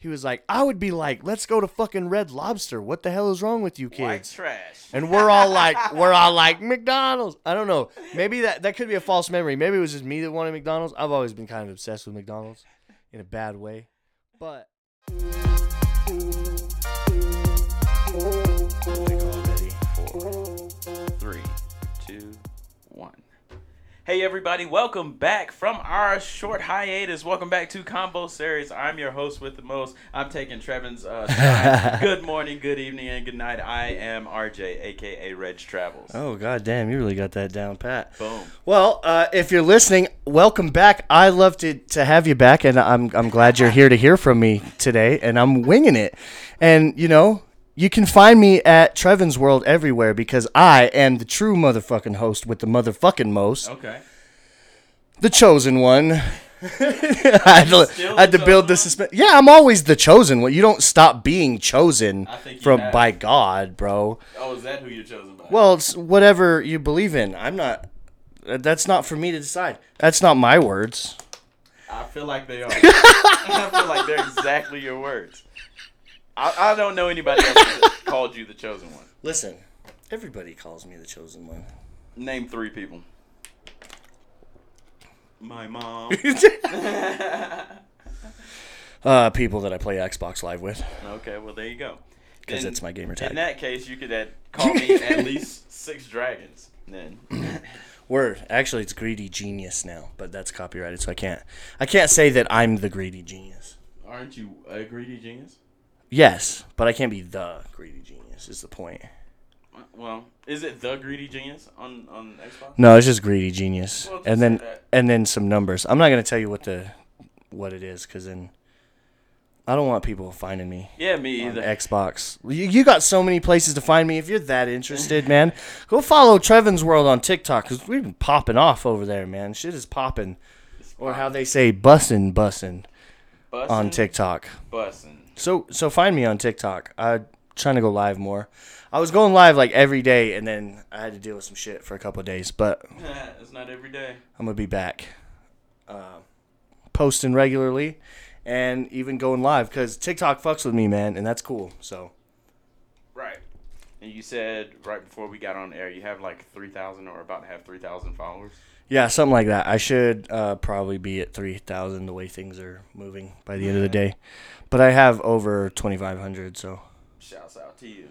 he was like, I would be like, let's go to fucking Red Lobster. What the hell is wrong with you White kids? trash. And we're all like, we're all like McDonald's. I don't know. Maybe that that could be a false memory. Maybe it was just me that wanted McDonald's. I've always been kind of obsessed with McDonald's in a bad way, but. Hey everybody, welcome back from our short hiatus. Welcome back to Combo Series. I'm your host with the most. I'm taking Trevin's uh. Good morning, good evening, and good night. I am RJ, aka Reg Travels. Oh god damn, you really got that down pat. Boom. Well, uh, if you're listening, welcome back. I love to, to have you back, and I'm I'm glad you're here to hear from me today. And I'm winging it, and you know you can find me at Trevin's World everywhere because I am the true motherfucking host with the motherfucking most, Okay. the chosen one. I had to, I had to build the suspense. Yeah, I'm always the chosen one. You don't stop being chosen I think you from have. by God, bro. Oh, is that who you're chosen by? Well, it's whatever you believe in. I'm not. uh, That's not for me to decide. That's not my words. I feel like they are. I feel like they're exactly your words. I, I don't know anybody else that called you the chosen one. Listen, everybody calls me the chosen one. Name three people. My mom. Uh, people that I play Xbox Live with, Okay, well there you go. because it's my gamer tag. In that case, you could uh, call me at least six dragons. Then Word. Actually, it's greedy genius now, but that's copyrighted, so I can't. I can't say that I'm the greedy genius. aren't you a greedy genius? Yes, but I can't be the greedy genius. Is the point? Well, is it the greedy genius on on Xbox? No, it's just greedy genius, Well, and then and then some numbers. I'm not gonna tell you what the what it is, because then I don't want people finding me. Yeah, me on either. Xbox. You, you got so many places to find me. If you're that interested, man, go follow Trevin's World on TikTok because we've been popping off over there, man. Shit is popping. Or how they say bussin' bussin' on TikTok. Bussin'. So so find me on TikTok. I'm trying to go live more. I was going live like every day, and then I had to deal with some shit for a couple of days. But it's not every day. I'm gonna be back, uh, posting regularly, and even going live because TikTok fucks with me, man, and that's cool. So. Right. And you said right before we got on air, you have like three thousand or about to have three thousand followers. Yeah, something like that. I should uh, probably be at 3,000 the way things are moving by the end of the day. But I have over 2,500, so. Shouts out to you.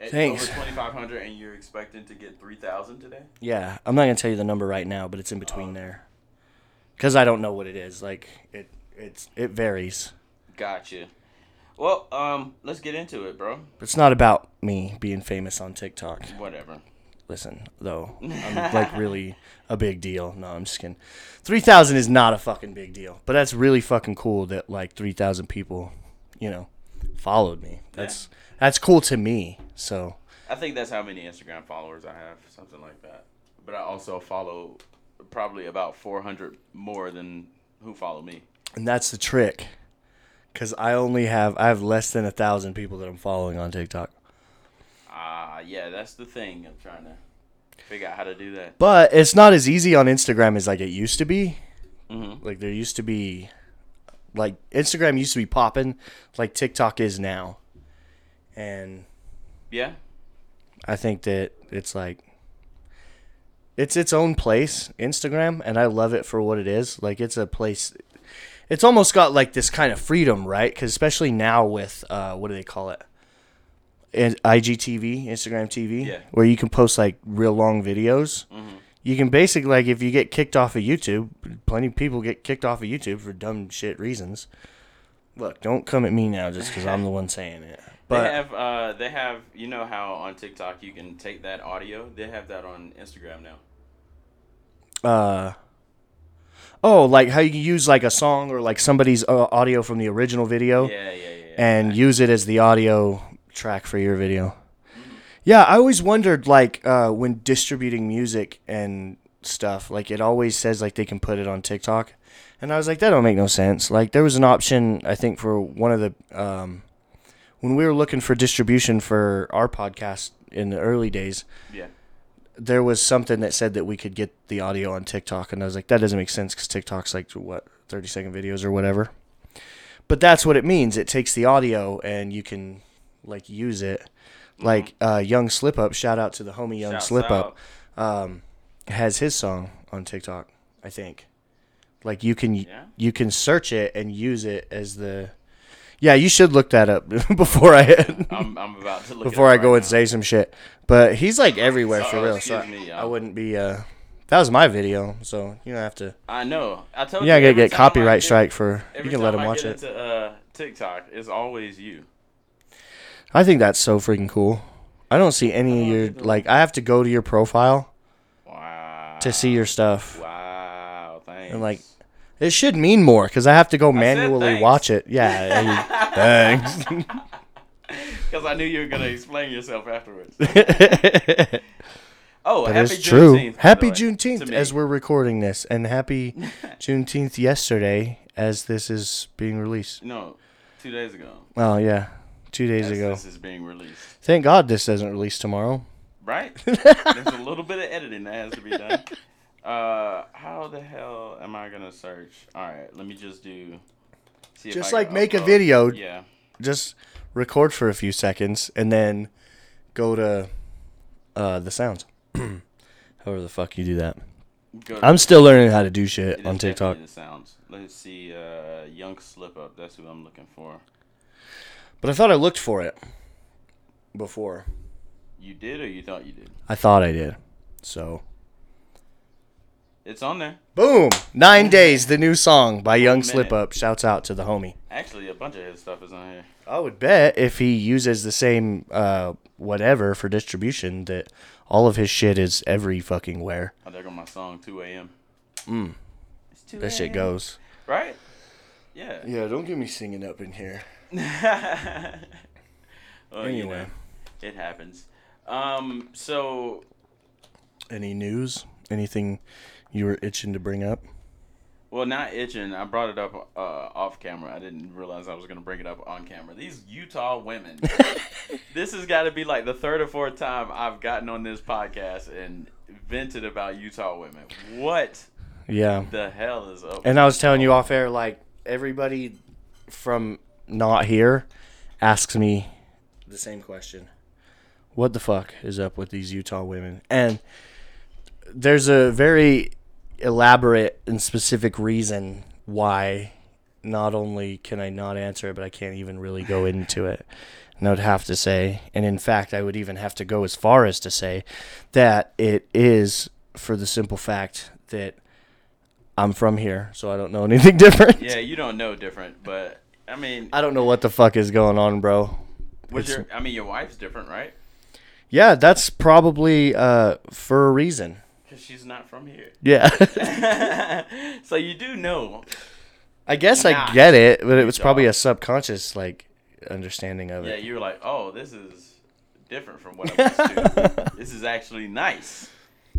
At Thanks. Over twenty five hundred, and you're expecting to get three thousand today. Yeah, I'm not going to tell you the number right now, but it's in between there. Because I don't know what it is. Like, it it's it varies. Gotcha. Well, um, let's get into it, bro. It's not about me being famous on TikTok. Whatever. Listen, though, I'm like really a big deal. No, I'm just kidding. 3,000 is not a fucking big deal. But that's really fucking cool that like 3,000 people, you know, followed me. That's that's cool to me. So, I think that's how many Instagram followers I have, something like that. But I also follow probably about four hundred more than who follow me. and that's the trick. Cuz I only have I have less than a 1,000 people that I'm following on TikTok. Ah, yeah, that's the thing. I'm trying to figure out how to do that. But it's not as easy on Instagram as like it used to be. Mm-hmm. Like there used to be like Instagram used to be popping like TikTok is now. And Yeah. I think that it's like it's its own place, Instagram, and I love it for what it is. Like it's a place it's almost got like this kind of freedom, right? Cuz especially now with uh what do they call it? IGTV, Instagram TV, Yeah. where you can post like real long videos. You can basically like if you get kicked off of YouTube, plenty of people get kicked off of YouTube for dumb shit reasons. Look, don't come at me now just cuz I'm the one saying it. But they have uh they have you know how on TikTok you can take that audio? They have that on Instagram now. uh oh like how you use like a song or like somebody's uh, audio from the original video Yeah, yeah, yeah. yeah. and use it as the audio track for your video yeah i always wondered like uh when distributing music and stuff like it always says like they can put it on tiktok and i was like that don't make no sense like there was an option i think for one of the um when we were looking for distribution for our podcast in the early days yeah. there was something that said that we could get the audio on TikTok, and I was like, that doesn't make sense because TikTok's like what thirty second videos or whatever. but that's what it means. It takes the audio and you can like use it. Like uh, Young Slip Up, shout out to the homie Young Shouts Slip Up, um, has his song on TikTok. I think. Like you can Yeah? you can search it and use it as the. Yeah, you should look that up before I I'm, I'm about to look. before I go and say some shit. But he's like everywhere for Uh-oh, real. So excuse me, I, I y'all. wouldn't be. uh That was my video, so you don't have to. I know. I told Yeah, you. I gotta every get time I copyright get- strike for. You can let time him I watch get it. Into, uh, TikTok, it's always you. I think that's so freaking cool. I don't see any of your like. I have to go to your profile Wow. to see your stuff, Wow. Thanks. and like, it should mean more because I have to go manually thanks. watch it. Yeah, I mean, Because I knew you were gonna explain yourself afterwards. Oh, That happy is true. Juneteenth, by the Happy way, to Juneteenth me. as we're recording this, and happy Juneteenth yesterday as this is being released. No, two days ago. Oh yeah, two days as ago. This is being released. Thank God this doesn't release tomorrow. Right? There's a little bit of editing that has to be done. Uh, how the hell am I gonna search? All right, let me just do. See Just like make a video. Yeah. Just record for a few seconds and then go to uh, the sounds. However the fuck you do that. I'm still learning how to do shit it on TikTok. The sounds. Let's see. Uh, young slip up. That's who I'm looking for. But I thought I looked for it before. You did, or you thought you did? I thought I did. So It's on there. boom, nine days. The new song by Young. Slip Up. Shouts out to the homie. Actually, a bunch of his stuff is on here. I would bet if he uses the same uh, whatever for distribution, that all of his shit is every fucking where. Oh, there go my song, 2 a.m. Mm. It's 2 That shit goes. Right? Yeah. Yeah, don't get me singing up in here. well, Anyway. you know, it happens. Um, so Any news? Anything you were itching to bring up? well, not itching. I brought it up uh, off camera. I didn't realize I was gonna bring it up on camera. These Utah women. this has got to be like the third or fourth time I've gotten on this podcast and vented about Utah women. What Yeah. the hell is up? And I was telling you off air, like everybody from not here asks me the same question. What the fuck is up with these Utah women? And there's a very elaborate and specific reason why not only can I not answer it, but I can't even really go into it. And I would have to say, and in fact, I would even have to go as far as to say that it is for the simple fact that I'm from here, so I don't know anything different. yeah, you don't know different, but I mean, I don't know what the fuck is going on, bro. was it's- your? I mean, your wife's different, right? Yeah, that's probably uh, for a reason. Because she's not from here. Yeah. so you do know. I guess Nah. I get it, but it was probably a subconscious like understanding of Yeah, it. Yeah, you were like, oh, this is different from what I'm used to. this is actually nice.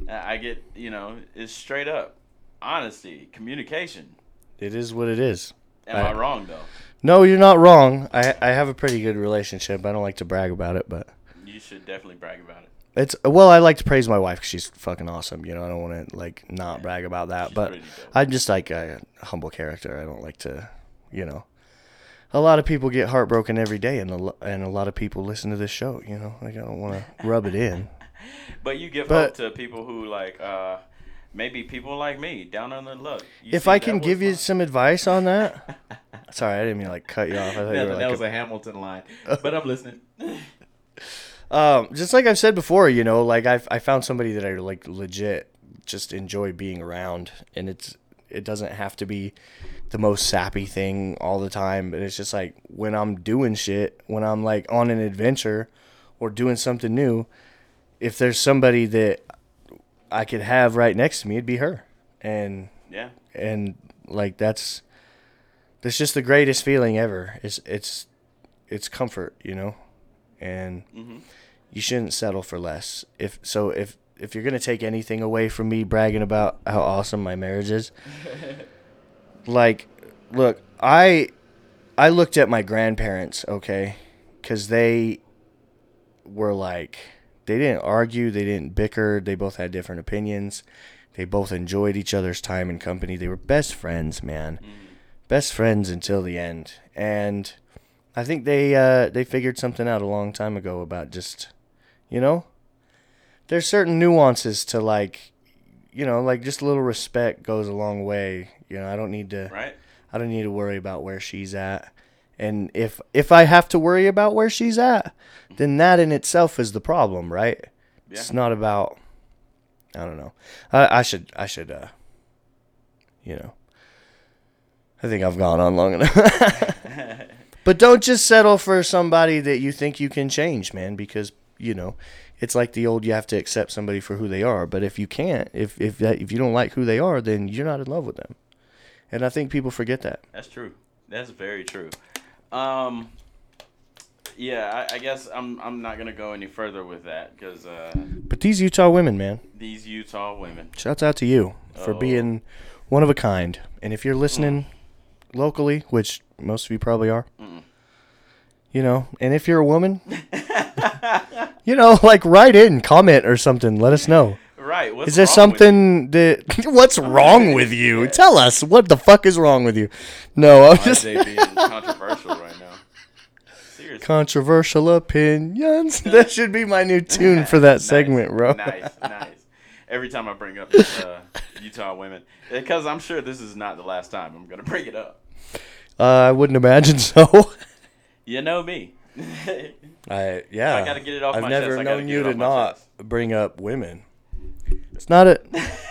I get, you know, it's straight up honesty, communication. It is what it is. Am I- I wrong though? No, you're not wrong. I I have a pretty good relationship. I don't like to brag about it, but You should definitely brag about it. it's well. I like to praise my wife 'cause she's fucking awesome. You know, I don't want to like not brag about that, She's but. I'm just like a humble character. I don't like to, you know. A lot of people get heartbroken every day, and a lo- and a lot of people listen to this show. You know, like I don't want to rub it in. But you give But- hope to people who like, uh, maybe people like me, down on the luck. You if I can give you my- some advice on that, sorry, I didn't mean like cut you off. I thought you were that like was a- a Hamilton line, but I'm listening. um, just like I've said before, you know, like I I found somebody that I like legit just enjoy being around, and it's it doesn't have to be the most sappy thing all the time, but it's just like when I'm doing shit, when I'm like on an adventure or doing something new, if there's somebody that I could have right next to me, it'd be her, and Yeah, and like that's that's just the greatest feeling ever. It's it's it's comfort, you know, and hmm you shouldn't settle for less. If so, if if you're gonna take anything away from me bragging about how awesome my marriage is, like, look, I I looked at my grandparents, okay, because they were like they didn't argue, they didn't bicker, they both had different opinions, they both enjoyed each other's time and company. They were best friends, man. best friends until the end. And I think they uh, they figured something out a long time ago about just, you know, there's certain nuances to like, you know, like just a little respect goes a long way. You know, I don't need to Right? I don't need to worry about where she's at. And if if I have to worry about where she's at, then that in itself is the problem, right? Yeah. It's not about I don't know. I, I should I should uh you know. I think I've gone on long enough. but don't just settle for somebody that you think you can change, man, because you know, it's like the old you have to accept somebody for who they are. But if you can't, if if that if you don't like who they are, then you're not in love with them. And I think people forget that. That's true. That's very true. Um, yeah, I, I guess I'm I'm not gonna go any further with that because uh, But these Utah women, man, these Utah women. shouts out to you for Oh. being one of a kind. And if you're listening locally, which most of you probably are, Mm. you know, and if you're a woman, you know, like write in, comment or something. Let us know. Right. What's Is there something that what's wrong with you? Tell us what the fuck is wrong with you. No, I'm just being controversial right now. Seriously. controversial opinions. That should be my new tune for that Nice, segment, bro. Nice, nice. Every time I bring up uh, Utah women, because I'm sure this is not the last time I'm gonna bring it up. Uh, I wouldn't imagine so. You know me. I yeah. I gotta get it off I've my never chest, known you to not chest. bring up women. It's not a.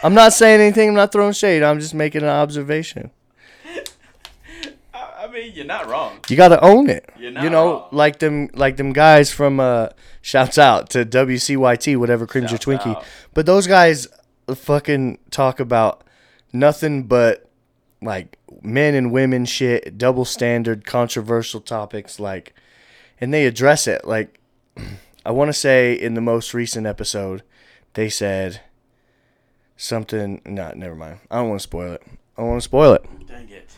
I'm not saying anything. I'm not throwing shade. I'm just making an observation. I, mean, you're not wrong. You got to own it. You're not you know, wrong. like them, like them guys from. uh Shouts out to WCYT, whatever creams your Twinkie. out. But those guys fucking talk about nothing but like men and women shit, double standard, controversial topics, like, and they address it. Like, I want to say in the most recent episode, they said something. Not, never mind. I don't want to spoil it. I don't want to spoil it. Dang it.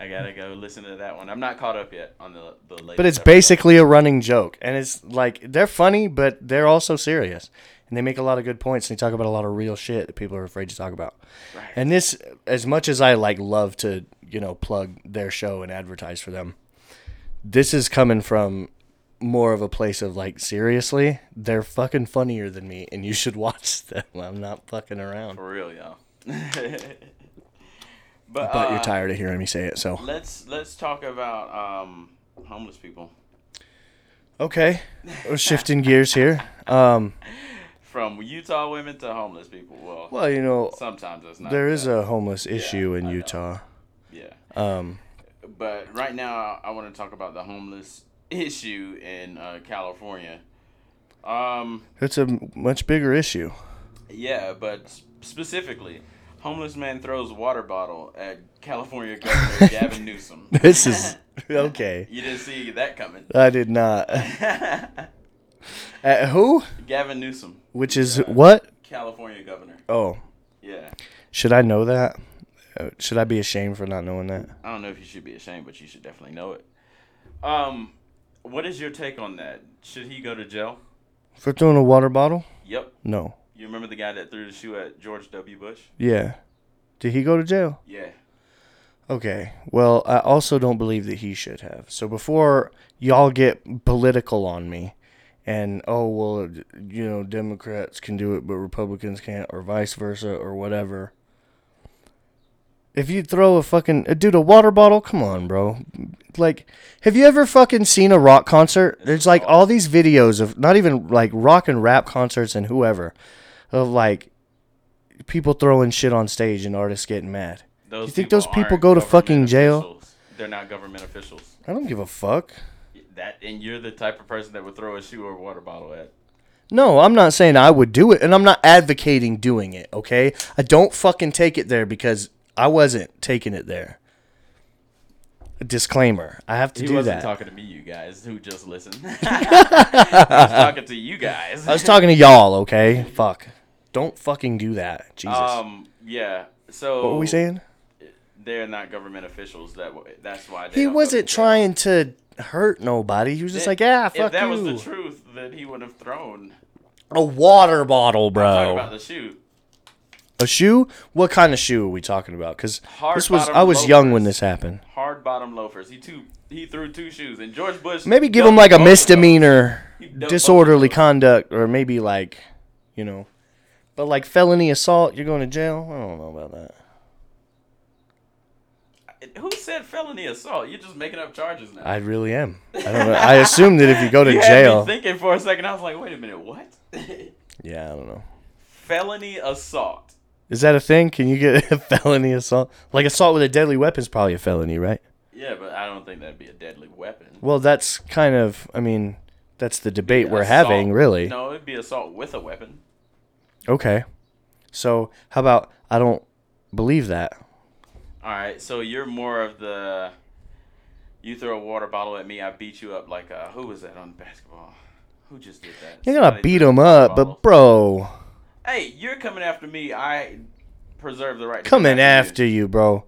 I gotta go listen to that one. I'm not caught up yet on the the latest. But it's episode. basically a running joke, and it's like they're funny, but they're also serious, and they make a lot of good points. And they talk about a lot of real shit that people are afraid to talk about. Right. And this, as much as I like love to, you know, plug their show and advertise for them, this is coming from more of a place of like, seriously, they're fucking funnier than me, and you should watch them. I'm not fucking around. for real, y'all. but But you're uh, tired of hearing me say it, so Let's let's talk about um homeless people okay. We're shifting gears here. Um, from Utah women to homeless people. Well, well, you know, sometimes it's not. there is a homeless issue in I know. Utah. yeah. Um, But right now, I want to talk about the homeless issue in uh, California. Um, it's a much bigger issue. yeah, but specifically, homeless man throws water bottle at California Governor Gavin Newsom. This is okay. you didn't see that coming. I did not. At who? Gavin Newsom, Which is what? California governor. Oh, Yeah. should I know that? Uh, Should I be ashamed for not knowing that? I don't know if you should be ashamed, but you should definitely know it. Um, what is your take on that? Should he go to jail? For throwing a water bottle? Yep. No. You remember the guy that threw the shoe at George W. Bush? Yeah. Did he go to jail? Yeah. Okay. Well, I also don't believe that he should have. So before y'all get political on me and, oh, well, you know, Democrats can do it, but Republicans can't, or vice versa, or whatever. If you throw a fucking, uh, dude, a water bottle, come on, bro. Like, have you ever fucking seen a rock concert? There's like all these videos of not even like rock and rap concerts and whoever, of like people throwing shit on stage and artists getting mad. Those You think those people go to fucking jail? officials. They're not government officials. I don't give a fuck. That and you're the type of person that would throw a shoe or a water bottle at. No, I'm not saying I would do it, and I'm not advocating doing it, okay? I don't fucking take it there because I wasn't taking it there. A disclaimer. I have to He do wasn't that. talking to me, you guys who just listened. was talking to you guys. I was talking to y'all, okay? Fuck. Don't fucking do that. Jesus. Um. Yeah. So what were we saying? They're not government officials. That w- that's why they He wasn't trying to hurt nobody. He was just like, yeah, fuck you. If that you. was the truth, then he would have thrown. a water bottle, I'm talking bro. about the shoe. A shoe? What kind of shoe are we talking about? Because this was I was young when this happened. Hard bottom loafers. He two he threw two shoes, and George Bush Maybe give him like a both of those. misdemeanor, He dumped both of disorderly conduct, or maybe like, you know, but like felony assault, you're going to jail. I don't know about that. Who said felony assault? You're just making up charges now. I really am. I don't know. I assume that if you go to you jail, thinking for a second. I was like, wait a minute, what? yeah, I don't know. felony assault. Is that a thing? Can you get a felony assault? Like assault with a deadly weapon is probably a felony, right? Yeah, but I don't think that'd be a deadly weapon. Well, that's kind of. I mean, that's the debate we're Assault- having, really. No, it'd be assault with a weapon. Okay. So how about I don't believe that. All right, so you're more of the. You throw a water bottle at me, I beat you up like uh, who was that on basketball? Who just did that? You're gonna Somebody beat him up, bottles. but bro, Hey, you're coming after me. I preserve the right. Coming after you, bro.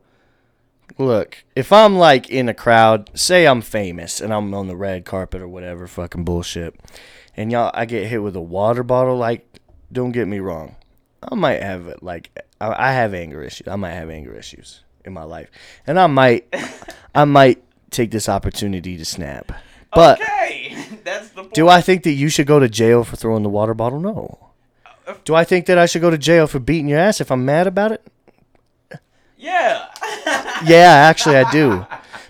Look, if I'm like in a crowd, say I'm famous and I'm on the red carpet or whatever fucking bullshit, and y'all, I get hit with a water bottle. Like, don't get me wrong, I might have like I I have anger issues. I might have anger issues in my life, and I might, I might take this opportunity to snap. But okay, that's the. Point. do I think that you should go to jail for throwing the water bottle? No. Do I think that I should go to jail for beating your ass if I'm mad about it? Yeah. Yeah, actually, I do.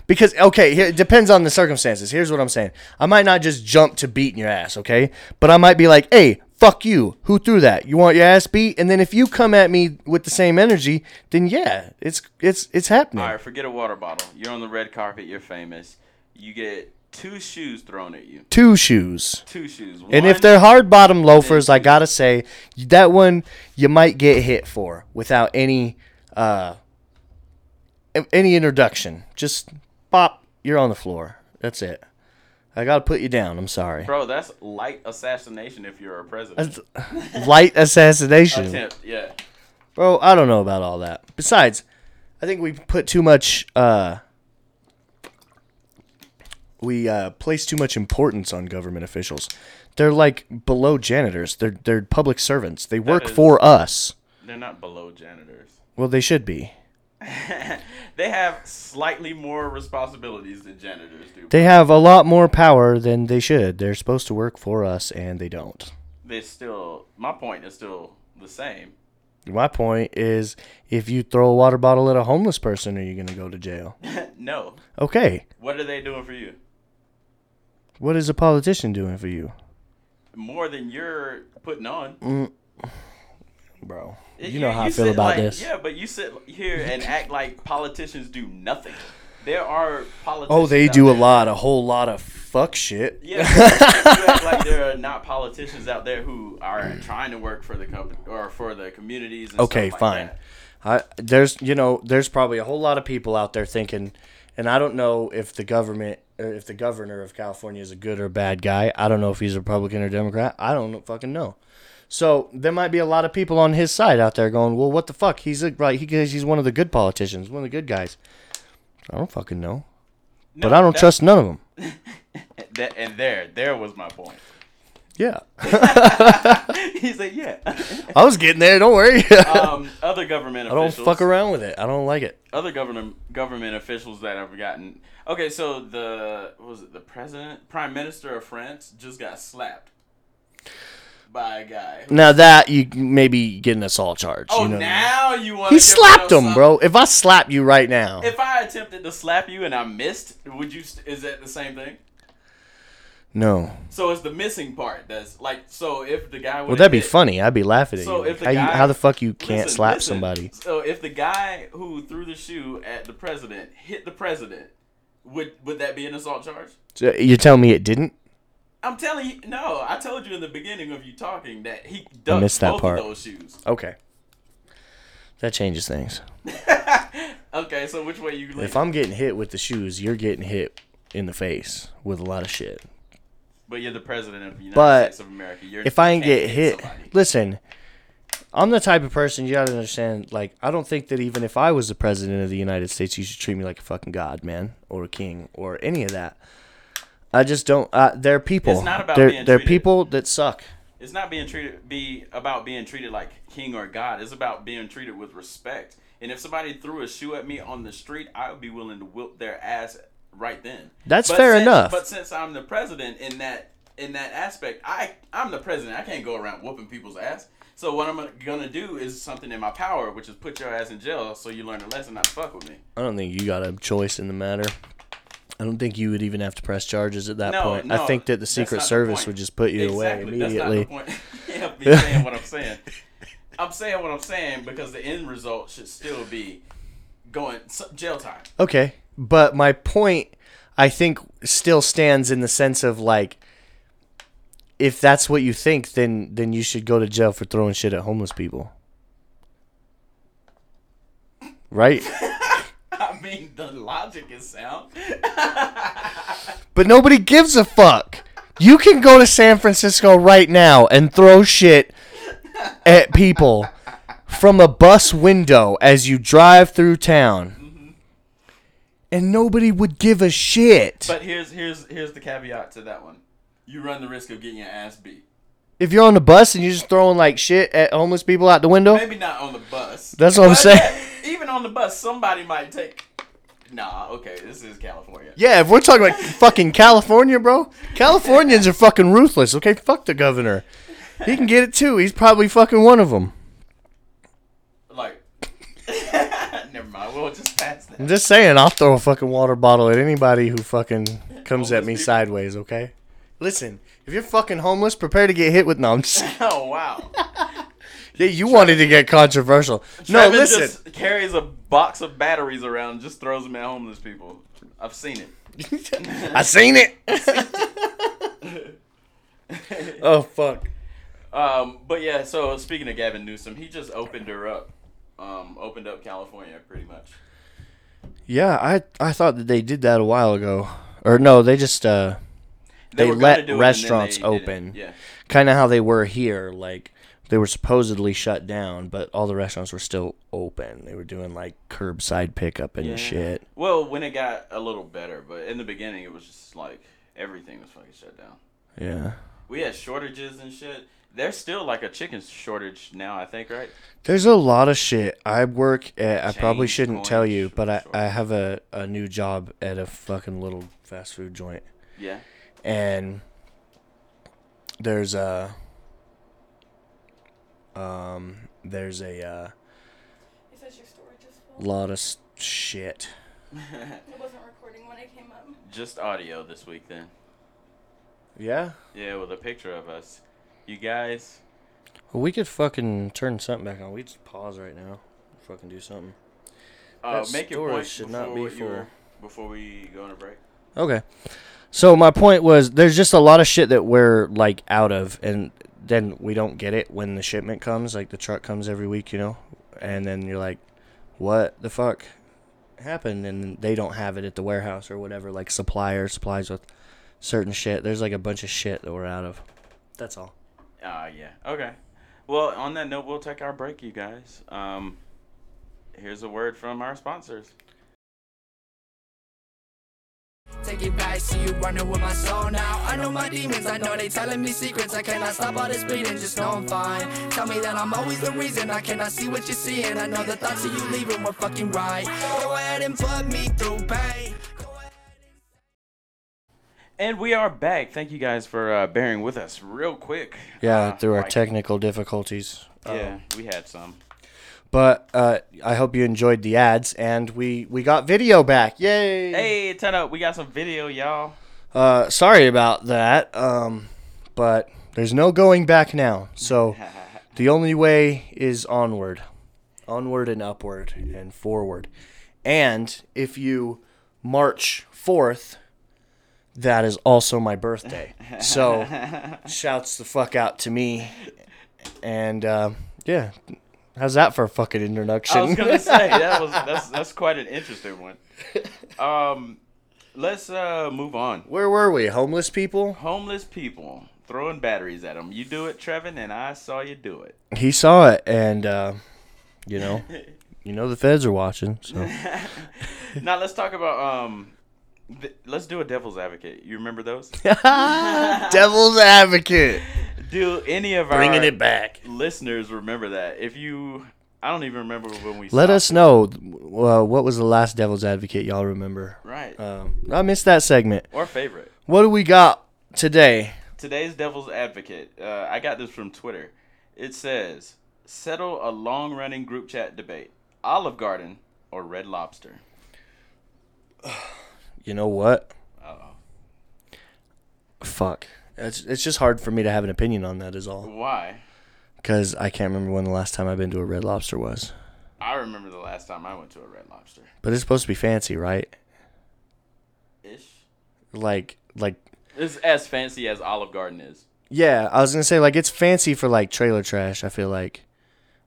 Because okay, it depends on the circumstances. Here's what I'm saying: I might not just jump to beating your ass, okay? But I might be like, "Hey, fuck you! Who threw that? You want your ass beat?" And then if you come at me with the same energy, then yeah, it's it's it's happening. All right, forget a water bottle. You're on the red carpet. You're famous. You get two shoes thrown at you. Two shoes. Two shoes. And if they're hard bottom loafers, I gotta say that one you might get hit for without any uh any introduction. Just pop, you're on the floor. That's it. I gotta put you down. I'm sorry. bro, that's light assassination if you're a president. That's light assassination, Attempt, yeah. bro. I don't know about all that. Besides, I think we put too much. uh We uh, place too much importance on government officials. They're like below janitors. They're they're public servants. They work is- for us. They're not below janitors. Well, they should be. they have slightly more responsibilities than janitors do. They have a lot more power than they should. They're supposed to work for us, and they don't. They still. My point is still the same. My point is, if you throw a water bottle at a homeless person, are you going to go to jail? no. Okay. What are they doing for you? What is a politician doing for you, More than you're putting on. Mm, bro? You know how I feel about like- this. Yeah, but you sit here and act like politicians do nothing. There are politicians. Oh, they do a lot, a whole lot of fuck shit. Yeah, you act like there are not politicians out there who are trying to work for the company or for the communities. And Okay, stuff like fine. I, there's you know there's probably a whole lot of people out there thinking, and I don't know if the government or if the governor of California is a good or bad guy. I don't know if he's a Republican or Democrat. I don't fucking know. So there might be a lot of people on his side out there going, well, what the fuck? He's a, right. He he's one of the good politicians, one of the good guys. I don't fucking know, but I don't trust none of them. That, and there, there was my point. Yeah, he said, "Yeah." I was getting there. Don't worry. um, other government I don't officials. fuck around with it. I don't like it. Other government government officials that have gotten. Okay, so the what was it the president, prime minister of France, just got slapped by a guy. Now that you maybe get an assault charge. Oh, you know? now you want He slapped him, bro. If I slap you right now, If I attempted to slap you and I missed, would you? Is that the same thing? No. So it's the missing part that's like. So if the guy would. Well, that'd be funny. I'd be laughing at So you. if the How, you. how the fuck you can't Listen, slap listen. somebody? So if the guy who threw the shoe at the president hit the president, would would that be an assault charge? So you're telling me it didn't? I'm telling you, no. I told you in the beginning of you talking that he ducked missed that both part. of those shoes. Okay. That changes things. Okay, so which way you? Lean? If I'm getting hit with the shoes, you're getting hit in the face with a lot of shit. But you're the president of the United But States of America. You're, If I can't get hit, listen. I'm the type of person you gotta understand. Like, I don't think that even if I was the president of the United States, you should treat me like a fucking god, man, or a king, or any of that. I just don't. Uh, they're people. It's not about they're, being they're treated. people that suck. It's not being treated be about being treated like king or god. It's about being treated with respect. And if somebody threw a shoe at me on the street, I would be willing to whip their ass right then. That's fair since, enough. But since I'm the president in that in that aspect, I I'm the president. I can't go around whooping people's ass. So what I'm gonna do is something in my power, which is put your ass in jail so you learn a lesson not to fuck with me. I don't think you got a choice in the matter. I don't think you would even have to press charges at that No, point. no, I think that the Secret not the Service would just put you away immediately. That's not the point. yeah, me saying what I'm saying. I'm saying what I'm saying because the end result should still be going jail time. Okay, but my point, I think, still stands in the sense of like, if that's what you think, then then you should go to jail for throwing shit at homeless people. Right? I mean, the logic is sound. But nobody gives a fuck. You can go to San Francisco right now and throw shit at people from a bus window as you drive through town. And nobody would give a shit. but here's here's here's the caveat to that one. You run the risk of getting your ass beat. If you're on the bus and you're just throwing like shit at homeless people out the window, Maybe not on the bus. That's what I'm saying. yeah, even on the bus, somebody might take. Nah, okay, this is California. yeah, if we're talking about fucking California, bro, Californians are fucking ruthless. Okay, fuck the governor. He can get it too. He's probably fucking one of them. Like, never mind. We'll just pass that. I'm just saying, I'll throw a fucking water bottle at anybody who fucking comes at me people. sideways, okay? Listen, if you're fucking homeless, prepare to get hit with. No, Oh wow. Yeah, you wanted to get controversial. No, listen. just carries a box of batteries around, and just throws them at homeless people. I've seen it. I seen it. oh fuck. Um, but yeah, so speaking of Gavin Newsom, he just opened her up. Um, opened up California pretty much. Yeah, I I thought that they did that a while ago, or no, they just uh, They gonna let do it, and then restaurants they open. Yeah. kind of how they were here. Like they were supposedly shut down, but all the restaurants were still open. They were doing like curbside pickup and Yeah. shit. Well, when it got a little better, but in the beginning it was just like everything was fucking shut down. Yeah. We had shortages and shit. There's still like a chicken shortage now, I think, right? There's a lot of shit. I work at. I probably shouldn't tell you, but I, short. I have a, a new job at a fucking little fast food joint, Yeah. and there's a um there's a uh, It says your storage is lot of shit. It wasn't recording when I came up. Just audio this week then. Yeah. Yeah, with a picture of us. You guys. Well, we could fucking turn something back on. We just pause right now. Fucking do something. Uh, That make your point should before not be full. were- before we go on a break. Okay. So my point was there's just a lot of shit that we're like out of and then we don't get it when the shipment comes, like the truck comes every week, you know? And then you're like, What the fuck happened? And they don't have it at the warehouse or whatever, like supplier supplies with certain shit. There's like a bunch of shit that we're out of. That's all. Ah, yeah. Okay. Well, on that note, we'll take our break, you guys. Um, here's a word from our sponsors. Take it back, see you running with my soul now. I know my demons, I know they telling me secrets. I cannot stop all this bleeding, just know I'm fine. Tell me that I'm always the reason. I cannot see what you're seeing. I know the thoughts of you leaving were fucking right. Go ahead and put me through pain. And we are back. Thank you guys for uh, bearing with us real quick. Yeah, Uh, through our like- technical difficulties. Yeah, we had some. But uh, I hope you enjoyed the ads and we, we got video back. Yay! Hey, turn up. We got some video, y'all. Uh, sorry about that. Um, but there's no going back now. So the only way is onward, onward and upward and forward. And if you march forth, that is also my birthday. So shouts the fuck out to me. And uh, yeah, how's that for a fucking introduction? I was gonna say that was that's that's quite an interesting one. Um, let's uh move on. Where were we? Homeless people? Homeless people throwing batteries at them. You do it, Trevin, and I saw you do it. He saw it, and uh, you know, you know the feds are watching. So now let's talk about um. Th- let's do a devil's advocate. You remember those? devil's advocate. Do any of our Bringing it back. listeners remember that? If you, I don't even remember when we. Let us it. know uh, what was the last Devil's Advocate y'all remember. Right. Um, I missed that segment. or favorite. What do we got today? Today's Devil's Advocate. Uh, I got this from Twitter. It says, "Settle a long-running group chat debate: Olive Garden or Red Lobster." You know what? Uh-oh. Fuck. It's it's just hard for me to have an opinion on that. Is all Why? because I can't remember when the last time I've been to a Red Lobster was. I remember the last time I went to a Red Lobster. But it's supposed to be fancy, right? Ish. Like like It's as fancy as Olive Garden is. yeah. I was gonna say like it's fancy for like trailer trash. I feel like,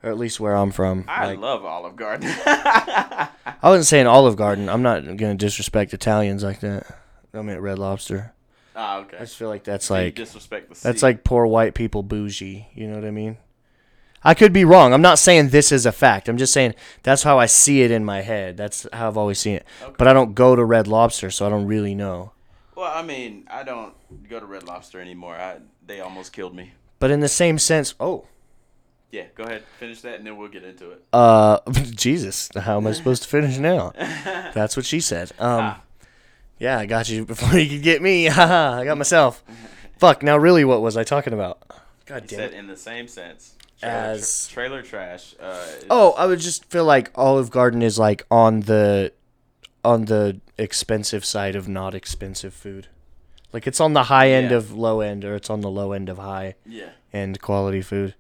or at least where I'm from. I like, love Olive Garden. I wasn't saying Olive Garden. I'm not gonna disrespect Italians like that. I mean Red Lobster. ah, okay. I just feel like that's So like disrespect the that's like poor white people bougie. You know what I mean? I could be wrong. I'm not saying this is a fact. I'm just saying that's how I see it in my head. That's how I've always seen it. But I don't go to Red Lobster, so I don't really know. Well, I mean, I don't go to Red Lobster anymore. I they almost killed me. But in the same sense, oh, Yeah, go ahead, finish that, and then we'll get into it. uh, Jesus, how am I supposed to finish now? That's what she said. Um, Ah. yeah, I got you before you could get me. Haha, I got myself. Fuck. Now, really, what was I talking about? God He damn it. in the same sense. Trailer, As- trailer trash. Uh, Oh, I would just feel like Olive Garden is like on the on the expensive side of not expensive food. Like it's on the high end Yeah. of low end, or it's on the low end of high yeah. end quality food.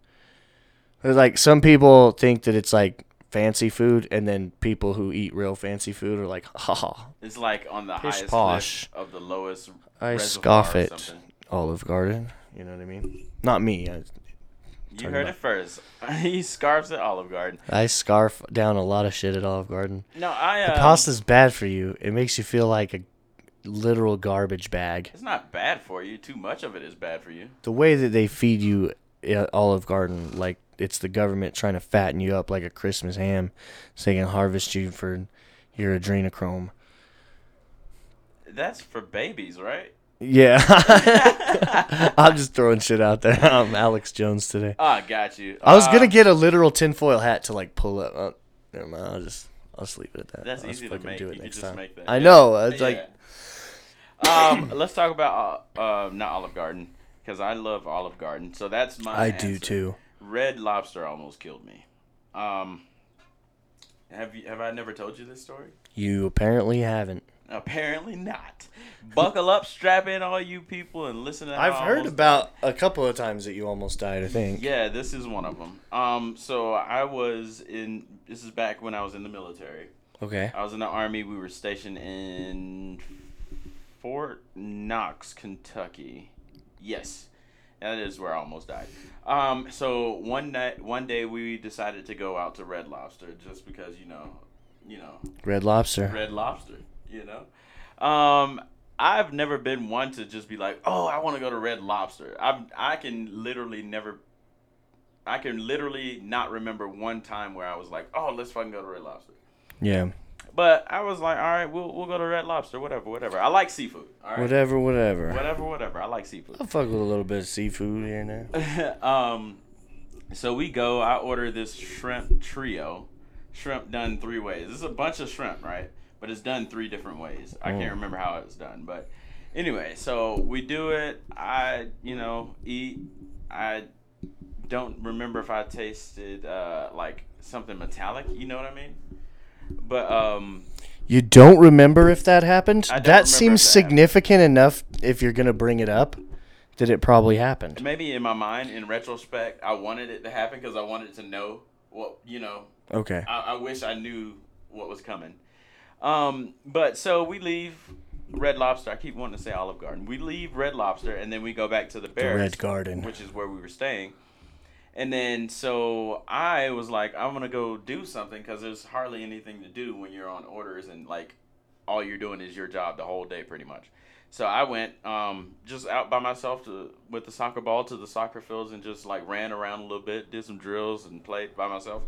There's like some people think that it's like fancy food, and then people who eat real fancy food are like, "Ha ha!" It's like on the Pish highest posh. of the lowest. I scoff at. Olive Garden. You know what I mean? Not me. I, You heard about- it first. he scarfs at Olive Garden. I scarf down a lot of shit at Olive Garden. No, I. The Um, pasta's bad for you. It makes you feel like a literal garbage bag. It's not bad for you. Too much of it is bad for you. The way that they feed you at Olive Garden, like it's the government trying to fatten you up like a Christmas ham, so they can harvest you for your adrenochrome. That's for babies, right? Yeah, I'm just throwing shit out there. I'm Alex Jones today. Ah, got you. I was Uh, gonna get a literal tinfoil hat to like pull up. Oh, never mind. I'll just I'll just leave it at that. That's I'll easy to make. Do You it can next just time. make that. I Yeah. know. It's like um, let's talk about uh, uh, not Olive Garden because I love Olive Garden. So that's my. I do too. Red Lobster almost killed me. Um, have you have I never told you this story? You apparently haven't. Apparently not. Buckle up, strap in, all you people, and listen to. I've heard about a couple of times that you almost died. I think. Yeah, this is one of them. Um, so I was in. This is back when I was in the military. Okay. I was in the army. We were stationed in Fort Knox, Kentucky. Yes, that is where I almost died. Um, so one night, one day, we decided to go out to Red Lobster just because you know, you know, Red Lobster. Red Lobster. You know, um, I've never been one to just be like, oh, I want to go to Red Lobster. I I can literally never. I can literally not remember one time where I was like, oh, let's fucking go to Red Lobster. Yeah. But I was like, all right, we'll we'll go to Red Lobster, whatever, whatever. I like seafood. All right, Whatever. Whatever. whatever, whatever. I like seafood. I'll fuck with a little bit of seafood here and there. um, so we go. I order this shrimp trio, shrimp done three ways. This is a bunch of shrimp, right? But it's done three different ways. I Mm. can't remember how it's done, but anyway, so we do it. I, you know, eat. I don't remember if I tasted uh, like something metallic. You know what I mean? But um, You don't remember if that happened? I don't remember That seems that happened. significant enough. If you're gonna bring it up, that it probably happened. maybe in my mind, in retrospect, I wanted it to happen because I wanted to know what you know Okay. I, I wish I knew what was coming. Um, but so we leave Red Lobster. I keep wanting to say Olive Garden. We leave Red Lobster and then we go back to the The barracks, Red Garden. which is where we were staying. And then so I was like, I'm gonna go do something because there's hardly anything to do when you're on orders and like all you're doing is your job the whole day pretty much. So I went um, just out by myself to with the soccer ball to the soccer fields and just like ran around a little bit, did some drills and played by myself.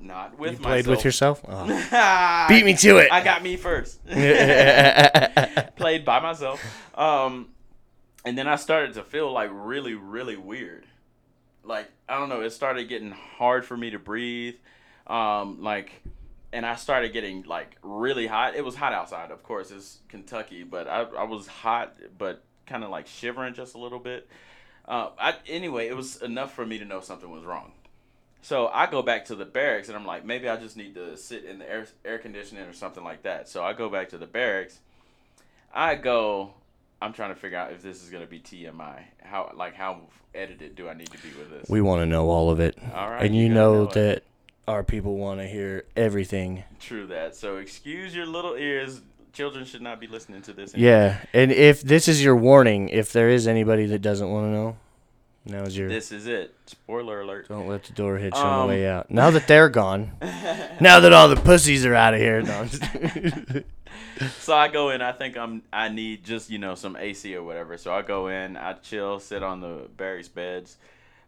Not with You played with yourself. Oh. Beat me to it. I got me first. played by myself. Um, and then I started to feel like really, really weird. Like I don't know, it started getting hard for me to breathe. Um, like, and I started getting like really hot. It was hot outside, of course. It's Kentucky, but I I was hot, but kind of like shivering just a little bit. Uh, I anyway, it was enough for me to know something was wrong. So I go back to the barracks and I'm like, maybe I just need to sit in the air air conditioning or something like that. So I go back to the barracks. I go. I'm trying to figure out if this is gonna be TMI. How like how edited do I need to be with this? We want to know all of it. All right, and you you know, know that our people want to hear everything. True that. So excuse your little ears. Children should not be listening to this. Yeah, and if this is your warning, if there is anybody that doesn't want to know, now's your. This is it. Spoiler alert. Don't let the door hit you on Um, the way out. Now that they're gone, now that all the pussies are out of here, no, So I go in. I think I'm. I need just you know some AC or whatever. So I go in. I chill, sit on the barracks beds,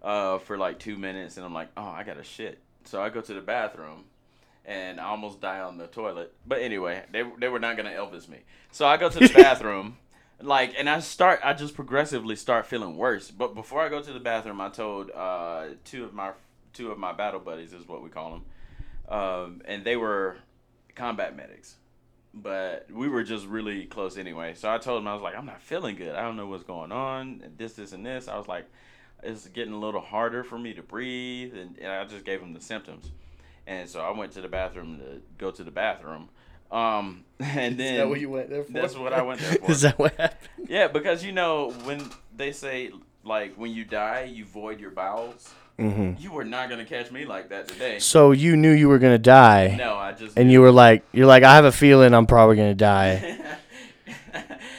uh, for like two minutes, and I'm like, oh, I got to shit. So I go to the bathroom, and I almost die on the toilet. But anyway, they they were not gonna Elvis me. So I go to the bathroom. Like and I start, I just progressively start feeling worse. But before I go to the bathroom, I told uh, two of my two of my battle buddies is what we call them, um, and they were combat medics but we were just really close anyway. So I told him I was like, I'm not feeling good. I don't know what's going on. This, this, and this. I was like, it's getting a little harder for me to breathe, and, and I just gave him the symptoms. And so I went to the bathroom to go to the bathroom. Um, and then went there for? that's what I went there for. Is that what happened? yeah, because you know when they say like when you die you void your bowels, Mm-hmm. you were not gonna catch me like that today. So you knew you were gonna die, No, I just and you were like, "You're like, I have a feeling I'm probably gonna die."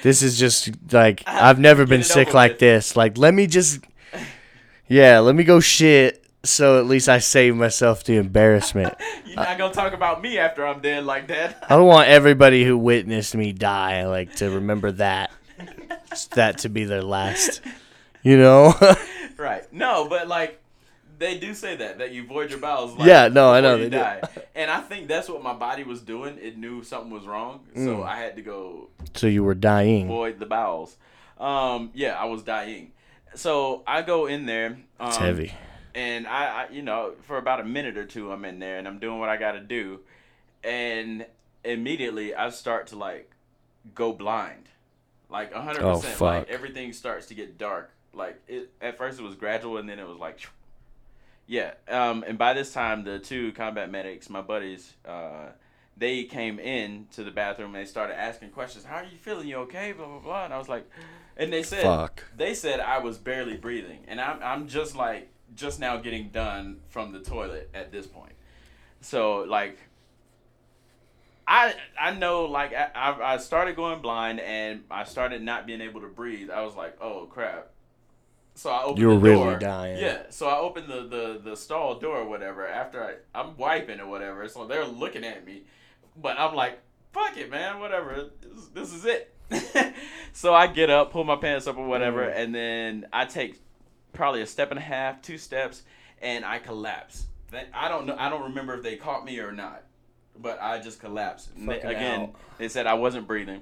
This is just like I've never been sick like with. this. Like, let me just, yeah, let me go shit. So at least I save myself the embarrassment. You're not gonna talk about me after I'm dead like that. I don't want everybody who witnessed me die like to remember that, that to be their last. You know? Right. No, but like they do say that that you void your bowels. Like, Yeah, no, I know they do. die. And I think that's what my body was doing. It knew something was wrong, so Mm. I had to go so you were dying. void the bowels. Um, yeah, I was dying. So I go in there. Um, It's heavy. And I, I, you know, for about a minute or two, I'm in there and I'm doing what I got to do, and immediately I start to like go blind, like a hundred Oh, percent. Like fuck. everything starts to get dark. Like it at first it was gradual and then it was like, yeah. Um, and by this time the two combat medics, my buddies, uh, they came in to the bathroom and they started asking questions. How are you feeling? You okay? Blah blah blah. And I was like, and they said, Fuck. they said I was barely breathing, and I'm I'm just like just now getting done from the toilet at this point. So like, I I know like I I started going blind and I started not being able to breathe. I was like, oh crap. So I opened You're the really door. dying. Yeah. So I opened the, the the stall door or whatever. After I I'm wiping or whatever. So they're looking at me, but I'm like, fuck it, man. Whatever. This, this is it. so I get up, pull my pants up or whatever, Mm. and then I take probably a step and a half, two steps, and I collapse. That- I don't know. I don't remember if they caught me or not, but I just collapsed. They- again, out. they said I wasn't breathing,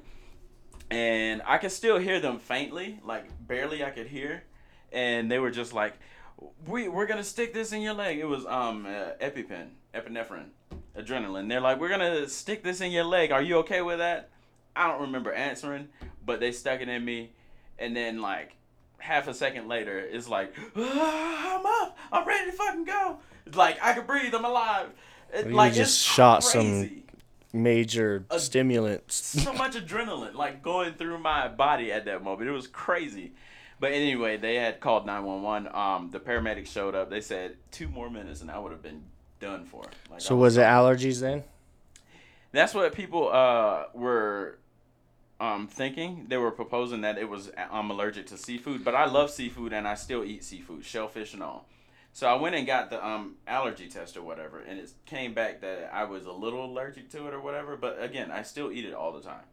and I could still hear them faintly, like barely. I could hear, and they were just like, "We we're gonna stick this in your leg." It was um uh, EpiPen, epinephrine, adrenaline. They're like, "We're gonna stick this in your leg. Are you okay with that?" I don't remember answering, but they stuck it in me, and then like half a second later, it's like, "Ah, I'm up, I'm ready to fucking go. Like I can breathe, I'm alive. It, You like just shot some- Major A- stimulants. so much adrenaline like going through my body at that moment. It was crazy. But anyway, they had called 911. Um, the paramedics showed up. They said two more minutes and I would have been done for. Like, So was it allergies then? That's what people uh were um thinking. They were proposing that it was I'm allergic to seafood, but I love seafood and I still eat seafood, shellfish and all. So I went and got the um allergy test or whatever, and it came back that I was a little allergic to it or whatever. But again, I still eat it all the time,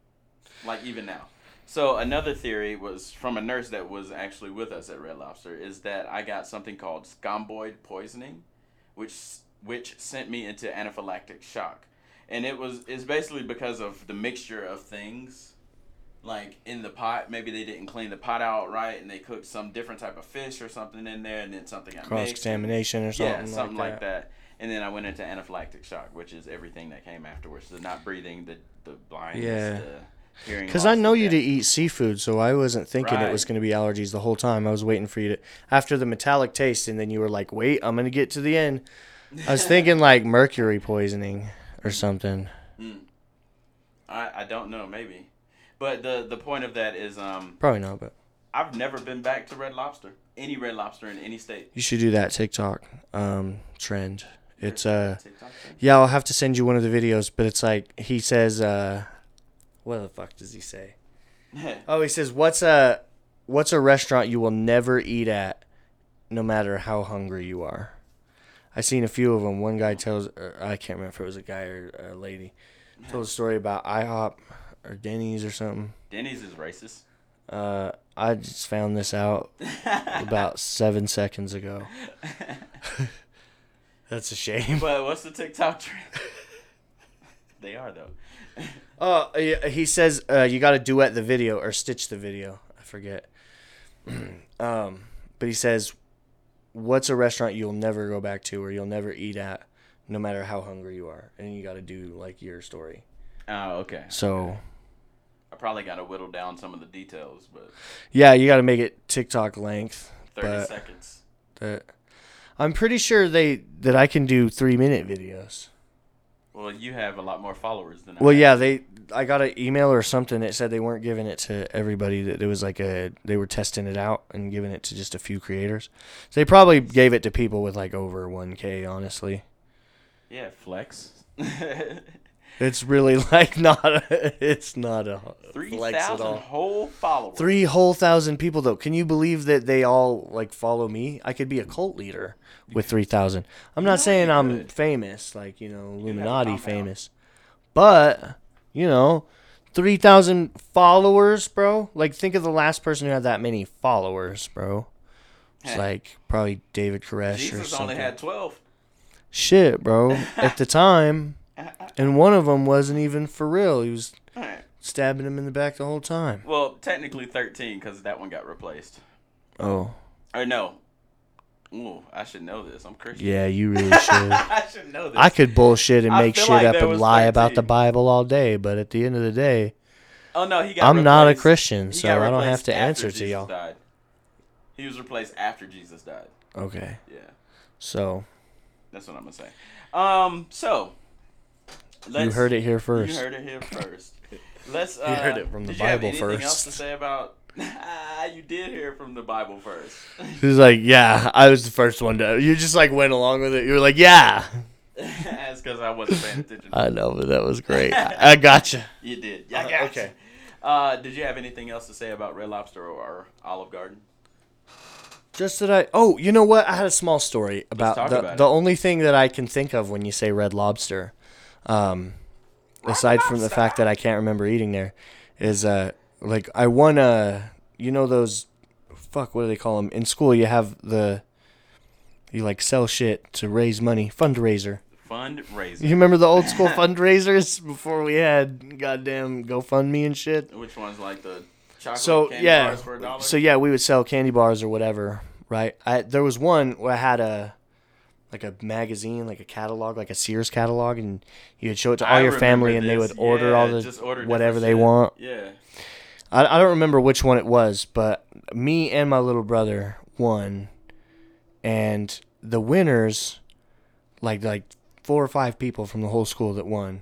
like even now. So another theory was from a nurse that was actually with us at Red Lobster is that I got something called scombroid poisoning, which which sent me into anaphylactic shock, and it was it's basically because of the mixture of things, like in the pot. Maybe they didn't clean the pot out right, and they cooked some different type of fish or something in there, and then something got Cross mixed. contamination or something, Yeah, something like, like that. And then I went into anaphylactic shock, which is everything that came afterwards: the not breathing, the the blindness, Yeah. the hearing. Because I know you to eat seafood, so I wasn't thinking it was going to be allergies the whole time. I was waiting for you to after the metallic taste, and then you were like, "Wait, I'm going to get to the end." I was thinking like mercury poisoning or something. Hmm. I, I don't know, maybe. But the the point of that is, um, Probably not, but I've never been back to Red Lobster, any Red Lobster in any state. you should do that TikTok um, trend. It's uh, yeah, I'll have to send you one of the videos, but it's like he says, uh, what the fuck does he say? Oh, he says, "What's a what's a restaurant you will never eat at, no matter how hungry you are?" I seen a few of them. One guy tells, or I can't remember if it was a guy or a lady, told a story about IHOP or Denny's or something. Denny's is racist. Uh, I just found this out about seven seconds ago. That's a shame. But what's the TikTok trend? they are though. Oh, yeah, he says uh, you got to duet the video or stitch the video. I forget. um, but he says, "What's a restaurant you'll never go back to or you'll never eat at, no matter how hungry you are?" And you got to do like your story. Oh, okay. So I probably got to whittle down some of the details, but yeah, you got to make it TikTok length. thirty seconds. that, I'm pretty sure they that I can do three minute videos. Well, you have a lot more followers than I. Well, have. yeah, they. I got an email or something that said they weren't giving it to everybody. That it was like a they were testing it out and giving it to just a few creators. So they probably gave it to people with like over 1k. Honestly, Yeah, flex. it's really like not. A, it's not a Three flex at thousand whole followers. Three whole thousand people though. Can you believe that they all like follow me? I could be a cult leader with three thousand. I'm not know saying I'm famous, like you know, Illuminati compound. famous, but you know, three thousand followers, bro. Like think of the last person who had that many followers, bro. It's Heh. like probably David Koresh or Jesus only had twelve. Shit, bro. At the time, and one of them wasn't even for real. He was Alright. stabbing him in the back the whole time. Well, technically thirteen because that one got replaced. Oh, Or no. Ooh, I should know this. I'm Christian. yeah, you really should. I should know this. I could bullshit and I make shit like up and lie about the Bible all day, but at the end of the day, Oh no, he got. I'm not a Christian, so I don't have to answer to y'all. Died. He was replaced after Jesus died. okay. Yeah, So that's what I'm gonna say. Um, so let's, you heard it here first. You heard it here first. Let's. Uh, You heard it from the did you have Bible anything else first. to say about? Ah, you did hear it from the Bible first. He's like, yeah, I was the first one to. You just like went along with it. You were like, yeah. That's because I wasn't paying attention. I know, but that was great. I, I gotcha. you did. Yeah, I Uh, got okay. Uh, did you have anything else to say about Red Lobster or Olive Garden? Just that I. Oh, you know what? I had a small story about the about the it. only thing that I can think of when you say Red Lobster, um, aside from the fact that I can't remember eating there, is uh like I won a you know those fuck what do they call them in school? You have the you like sell shit to raise money fundraiser. Fundraiser. You remember the old school fundraisers before we had goddamn GoFundMe and shit? Which one's like the chocolate so candy yeah bars for a dollar? so yeah we would sell candy bars or whatever right I, there was one where i had a like a magazine like a catalog like a sears catalog and you would show it to all I your family and they would order all the whatever they shit. want Yeah. I, I don't remember which one it was but me and my little brother won and the winners like like four or five people from the whole school that won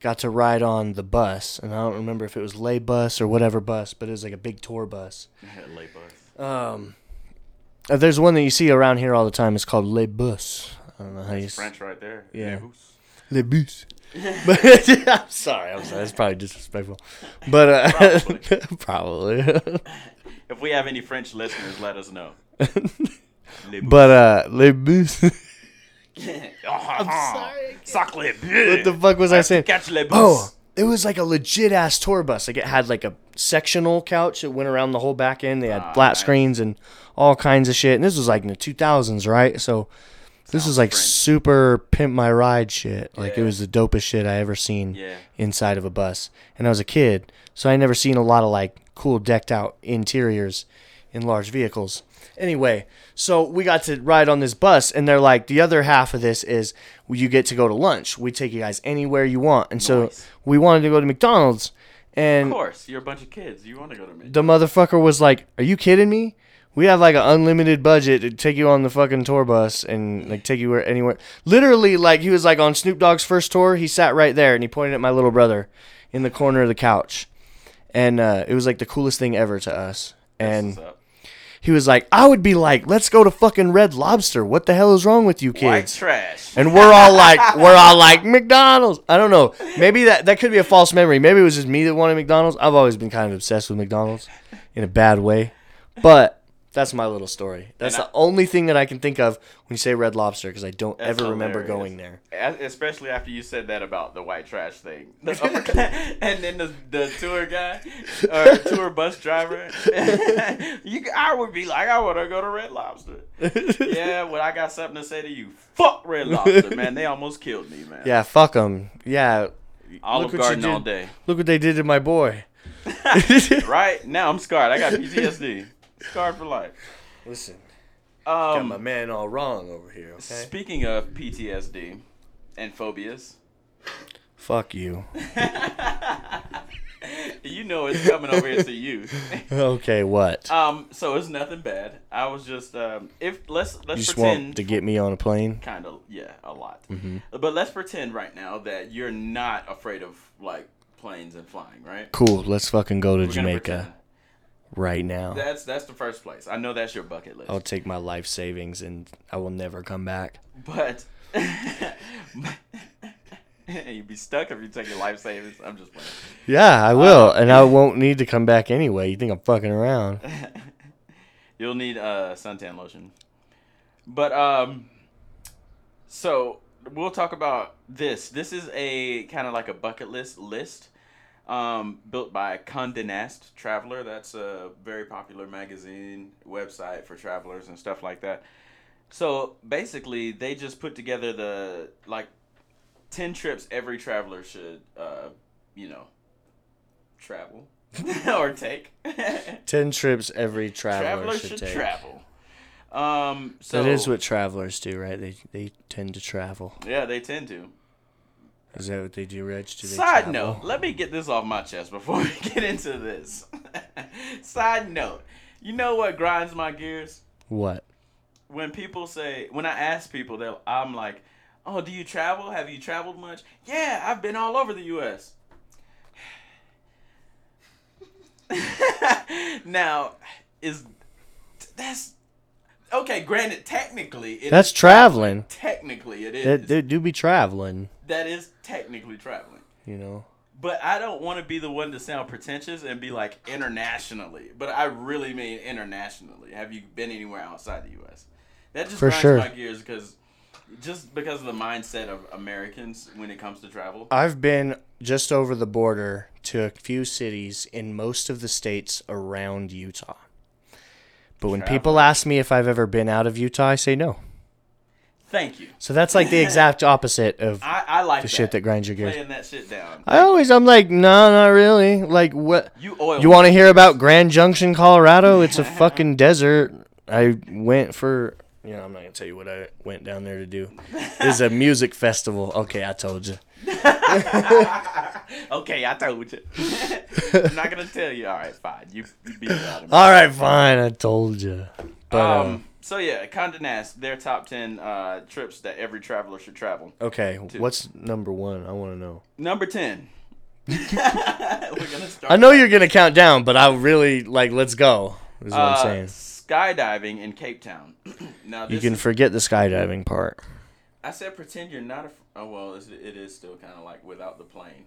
got to ride on the bus and i don't remember if it was lay bus or whatever bus but it was like a big tour bus Late bus. um, there's one that you see around here all the time. It's called Le Bus. I don't know how you That's s- French right there. Yeah. Bus. Le Bus. but I'm sorry, I'm sorry. That's probably disrespectful. But uh, probably. If we have any French listeners, let us know. Les but uh, Le Bus. I'm sorry. Suck les what the fuck was I saying? Catch les bus. Oh, it was like a legit ass tour bus. Like it had like a sectional couch that went around the whole back end. They had Ah, flat nice. screens and all kinds of shit. And this was like in the 2000s, right? So This Sounds is like super pimp my ride shit. Like it was the dopest shit I ever seen Yeah. inside of a bus. And I was a kid, so I never seen a lot of like cool decked out interiors in large vehicles. Anyway, so we got to ride on this bus, and they're like, the other half of this is you get to go to lunch. We take you guys anywhere you want. And so we wanted to go to McDonald's, Of and course, you're a bunch of kids. You want to go to the motherfucker was like, "Are you kidding me? We have like an unlimited budget to take you on the fucking tour bus and like take you where anywhere." Literally, like he was like on Snoop Dogg's first tour. He sat right there and he pointed at my little brother in the corner of the couch, and uh, it was like the coolest thing ever to us. And? He was like, "I would be like, let's go to fucking Red Lobster. What the hell is wrong with you White kids?" trash. And we're all like, we're all like McDonald's. I don't know. Maybe that that could be a false memory. Maybe it was just me that wanted McDonald's. I've always been kind of obsessed with McDonald's in a bad way, but that's my little story. That's And the only thing that I can think of when you say Red Lobster because I don't ever remember going there. Especially after you said that about the white trash thing, the upper class, and then the, the tour guy or tour bus driver, you, I would be like, I want to go to Red Lobster. yeah, well, I got something to say to you. Fuck Red Lobster, man. They almost killed me, man. Yeah, fuck them. Yeah, Olive look Garden all day. look what they did to my boy. Right now, I'm scarred. I got PTSD. Scarred for life. Listen, got my Um, man all wrong over here. Okay, speaking of PTSD and phobias, fuck you. you know it's coming over here to you. Okay, what? Um, so it's nothing bad. I was just um, if let's let's just pretend want to get me on a plane? kind of yeah a lot, Mm-hmm. but let's pretend right now that you're not afraid of like planes and flying, right? Cool. Let's fucking go to We're gonna Jamaica pretend. Right now. That's that's the first place. I know that's your bucket list, I'll take my life savings and I will never come back. but you'd be stuck if you take your life savings. I'm just playing. Yeah, I will, and I won't need to come back anyway. You think I'm fucking around? You'll need uh, suntan lotion. But um, so we'll talk about this. This is a kind of like a bucket list list, um, built by Condé Nast Traveler. That's a very popular magazine website for travelers and stuff like that. So basically, they just put together the like ten trips every traveler should, uh, you know, travel or take. Ten trips every traveler Travelers should, should take. travel. Um, so that is what travelers do, right? They they tend to travel. Yeah, they tend to. Is that what they do, Reg? Do Side travel? note, let me get this off my chest before we get into this. Side note, you know what grinds my gears? What? When people say, when I ask people, they I'm like, "Oh, do you travel? Have you traveled much?" Yeah, I've been all over the U.S. now, is that's okay? Granted, technically, it That's traveling. Technically, it is. They, they do be traveling, that is technically traveling. you know. But I don't want to be the one to sound pretentious and be like internationally. But I really mean internationally. Have you been anywhere outside the U.S.? That just For grinds sure. my gears because just because of the mindset of Americans when it comes to travel. I've been just over the border to a few cities in most of the states around Utah. But when people ask me if I've ever been out of Utah, I say no. Thank you. So that's like the exact opposite of I, I like the that. shit that grinds your gears. laying that shit down. I always, I'm like, no, not really. Like, what? you oil. You want to hear about Grand Junction, Colorado? It's a fucking desert. I went for, you know, I'm not gonna tell you what I went down there to do. It's a music festival. Okay, I told you. Okay, I told you. I'm not gonna tell you. All right, fine. You, you beat it out of me. All right, fine. I told you. But um, um, so yeah, Condé Nast, their top ten uh, trips that every traveler should travel. okay, what's number one? I want to know. Number ten. We're gonna start. I know you're gonna count down, but I really like. Let's go. Is what uh, I'm saying. skydiving in Cape Town. now You can is- forget the skydiving part. I said pretend you're not a. Oh well, it is still kind of like without the plane.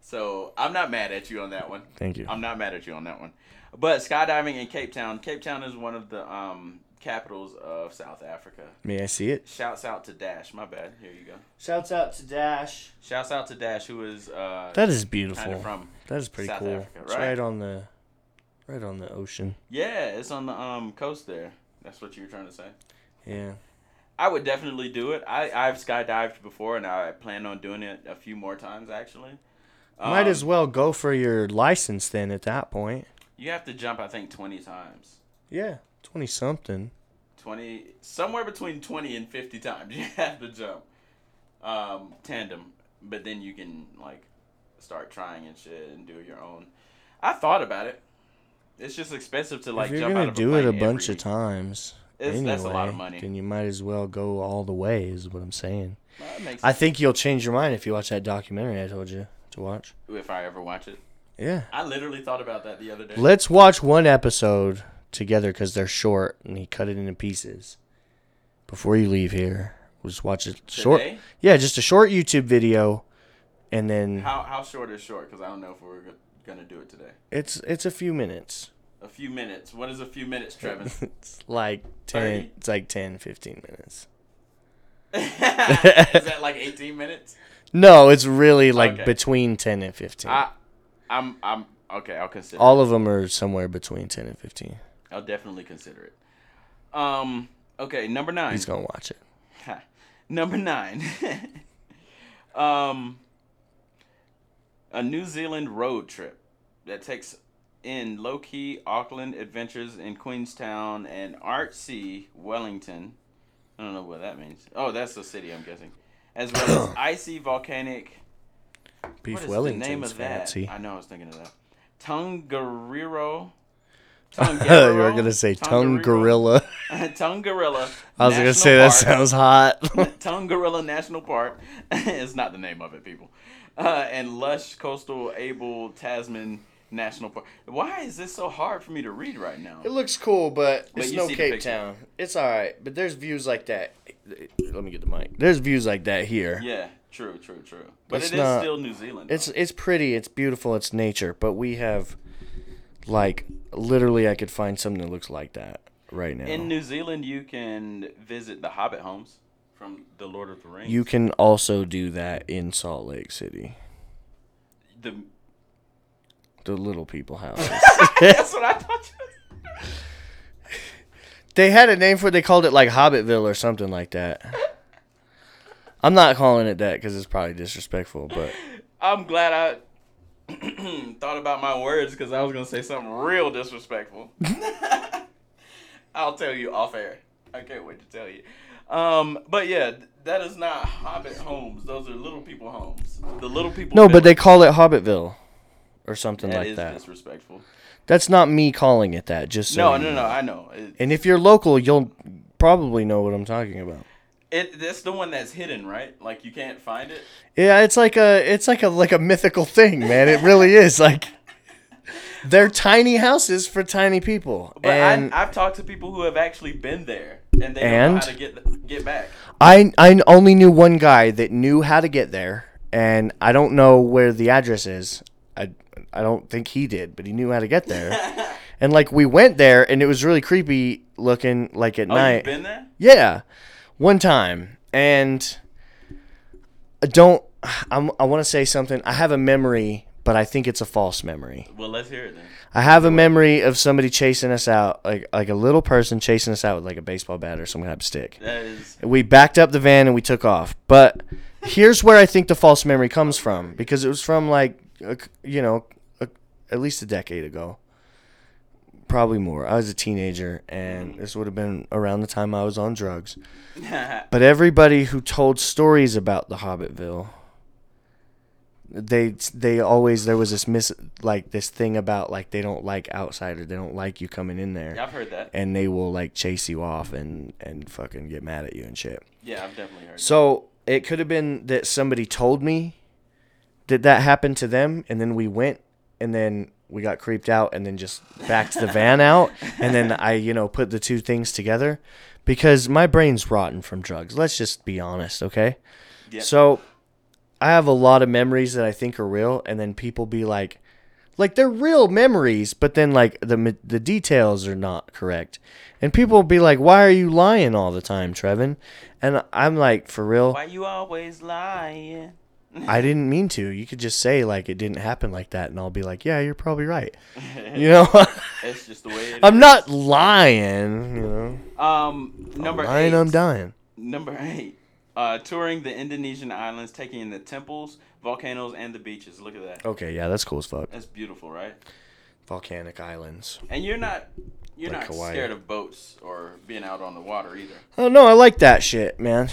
So I'm not mad at you on that one. Thank you. I'm not mad at you on that one. But skydiving in Cape Town. Cape Town is one of the um, capitals of South Africa. May I see it? Shouts out to Dash. My bad. Here you go. Shouts out to Dash. Shouts out to Dash, who is uh, That is kind beautiful. of from. That is pretty South cool. Africa, It's right? right on the, right on the ocean. Yeah, it's on the um coast there. That's what you were trying to say. Yeah. I would definitely do it. I I've skydived before, and I plan on doing it a few more times. Actually, Might Um, as well go for your license then at that point. You have to jump, I think, twenty times. Yeah, twenty something. 20 somewhere between 20 and 50 times you have to jump um, tandem but then you can like start trying and shit and do your own i thought about it it's just expensive to like if you're jump gonna out of do it a bunch every- of times, It's- anyway, that's a lot of money. then you might as well go all the way. Is what I'm saying. Well, I think you'll change your mind if you watch that documentary I told you to watch. if i ever watch it Yeah. i literally thought about that the other day Let's watch one episode together because they're short and he cut it into pieces. Before you leave here, we'll just watch it short. Today? Yeah, just a short YouTube video, and then how, how short is short because i don't know if we're gonna do it today it's it's a few minutes. a few minutes what is a few minutes trevin It's like 10 Thirty? it's like 10 15 minutes. is that like 18 minutes No, it's really like Okay. between 10 and 15. i i'm i'm okay i'll consider All of them are somewhere between 10 and 15. I'll definitely consider it um okay number nine He's going to watch it. Number nine. um, a New Zealand road trip that takes in low key Auckland adventures in Queenstown and artsy Wellington. I don't know what that means. Oh, that's the city, I'm guessing. As well as icy volcanic. Beef what is Wellington's the name of fancy. that? I know I was thinking of that. Tongariro. you were going to say tongue gorilla. tongue gorilla. I was going to National say that sounds hot. tongue gorilla National Park is not the name of it, people. Uh, and lush coastal Abel Tasman National Park. Why is this so hard for me to read right now? It looks cool, but But it's no Cape. Town. It's all right, but there's views like that. Let me get the mic. There's views like that here. Yeah, true, true, true. But It's it is not- still New Zealand. It's it's pretty. It's beautiful. It's nature. But we have, like, literally, I could find something that looks like that right now. in New Zealand. You can visit the Hobbit homes from the Lord of the Rings. you can also do that in Salt Lake City. the The little people houses. that's what I thought. You they had a name for it. They called it like Hobbitville or something like that. I'm not calling it that because it's probably disrespectful, but I'm glad I thought about my words because I was gonna say something real disrespectful. I'll tell you off air. I can't wait to tell you. Um, but yeah, that is not Hobbit homes. Those are little people homes. The little people. no, but they call it Hobbitville or something That like is that. disrespectful. That's not me calling it that. Just so No, you no, know. no. I know. It, And if you're local, you'll probably know what I'm talking about. It that's the one that's hidden, right? Like you can't find it. Yeah, it's like a it's like a like a mythical thing, man. It really is. Like they're tiny houses for tiny people. But and I, I've talked to people who have actually been there, and they don't know how to get get back. I I only knew one guy that knew how to get there, and I don't know where the address is. I I don't think he did, but he knew how to get there. and like we went there, and it was really creepy looking, like at Oh, night. you've been there? Yeah, one time, and I don't. I'm, I want to say something. I have a memory, but I think it's a false memory. Well, let's hear it then. I have a memory of somebody chasing us out, like like a little person chasing us out with like a baseball bat or some type of stick. That is. We backed up the van and we took off. But here's where I think the false memory comes from because it was from like a, you know a, at least a decade ago. Probably more. I was a teenager, and this would have been around the time I was on drugs. But everybody who told stories about the Hobbitville, they they always there was this mis like this thing about like they don't like outsiders, they don't like you coming in there, Yeah, I've heard that. and they will like chase you off and and fucking get mad at you and shit. Yeah, I've definitely heard. So it could have been that somebody told me that that happened to them, and then we went, and then we got creeped out, and then just backed the van out, and then I, you know, put the two things together, because my brain's rotten from drugs. Let's just be honest, okay? Yeah. So I have a lot of memories that I think are real, and then people be like, like they're real memories, but then like the the details are not correct, and people be like, "Why are you lying all the time, Trevin?" And I'm like, "For real, Why you always lying? I didn't mean to. You could just say like it didn't happen like that, and I'll be like, "Yeah, you're probably right." You know, It's just the way it I'm is. not lying. You know, Um, number lying, eight. I'm dying. Number eight. Uh, touring the Indonesian islands, taking in the temples, volcanoes, and the beaches. Look at that. Okay, yeah, that's cool as fuck. That's beautiful, right? Volcanic islands. And you're not you're Like not Hawaii. scared of boats or being out on the water either. Oh no, I like that shit, man.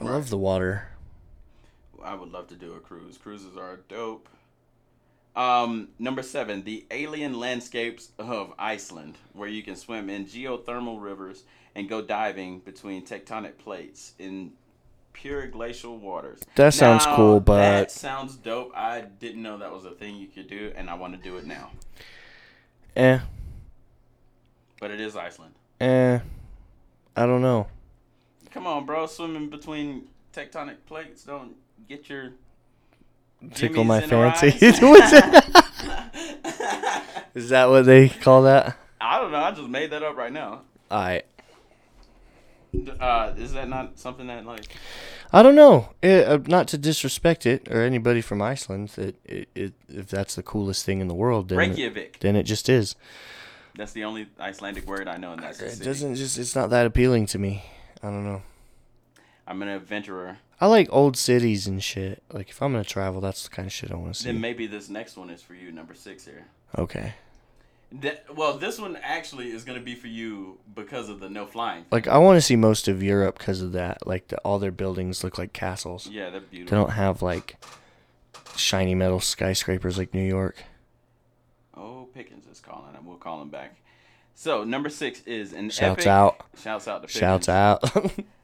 I Right. love the water. I would love to do a cruise. Cruises are dope. Um, number seven, the alien landscapes of Iceland, where you can swim in geothermal rivers and go diving between tectonic plates in pure glacial waters. That sounds Now, cool, but that sounds dope. I didn't know that was a thing you could do, and I want to do it now. eh, But it is Iceland. eh, I don't know. Come on, bro, swimming between tectonic plates don't get your Tickle my fancy. rise. What's that? Is that what they call that? I don't know. I just made that up right now. I Uh, is that not something that like? I don't know. It, uh, not to disrespect it or anybody from Iceland. It, it, it if that's the coolest thing in the world, then it, Reykjavik. then it just is. That's the only Icelandic word I know, and that's It doesn't just. It's not that appealing to me. I don't know. I'm an adventurer. I like old cities and shit. Like if I'm gonna travel, that's the kind of shit I want to see. Then maybe this next one is for you, number six here. okay. That, well, this one actually is gonna be for you because of the no flying. Like I want to see most of Europe because of that. Like the, all their buildings look like castles. Yeah, they're beautiful. They don't have like shiny metal skyscrapers like New York. Oh, Pickens is calling him. We'll call him back. So number six is an Shouts epic. out. Shouts out to Pickens. Shouts out.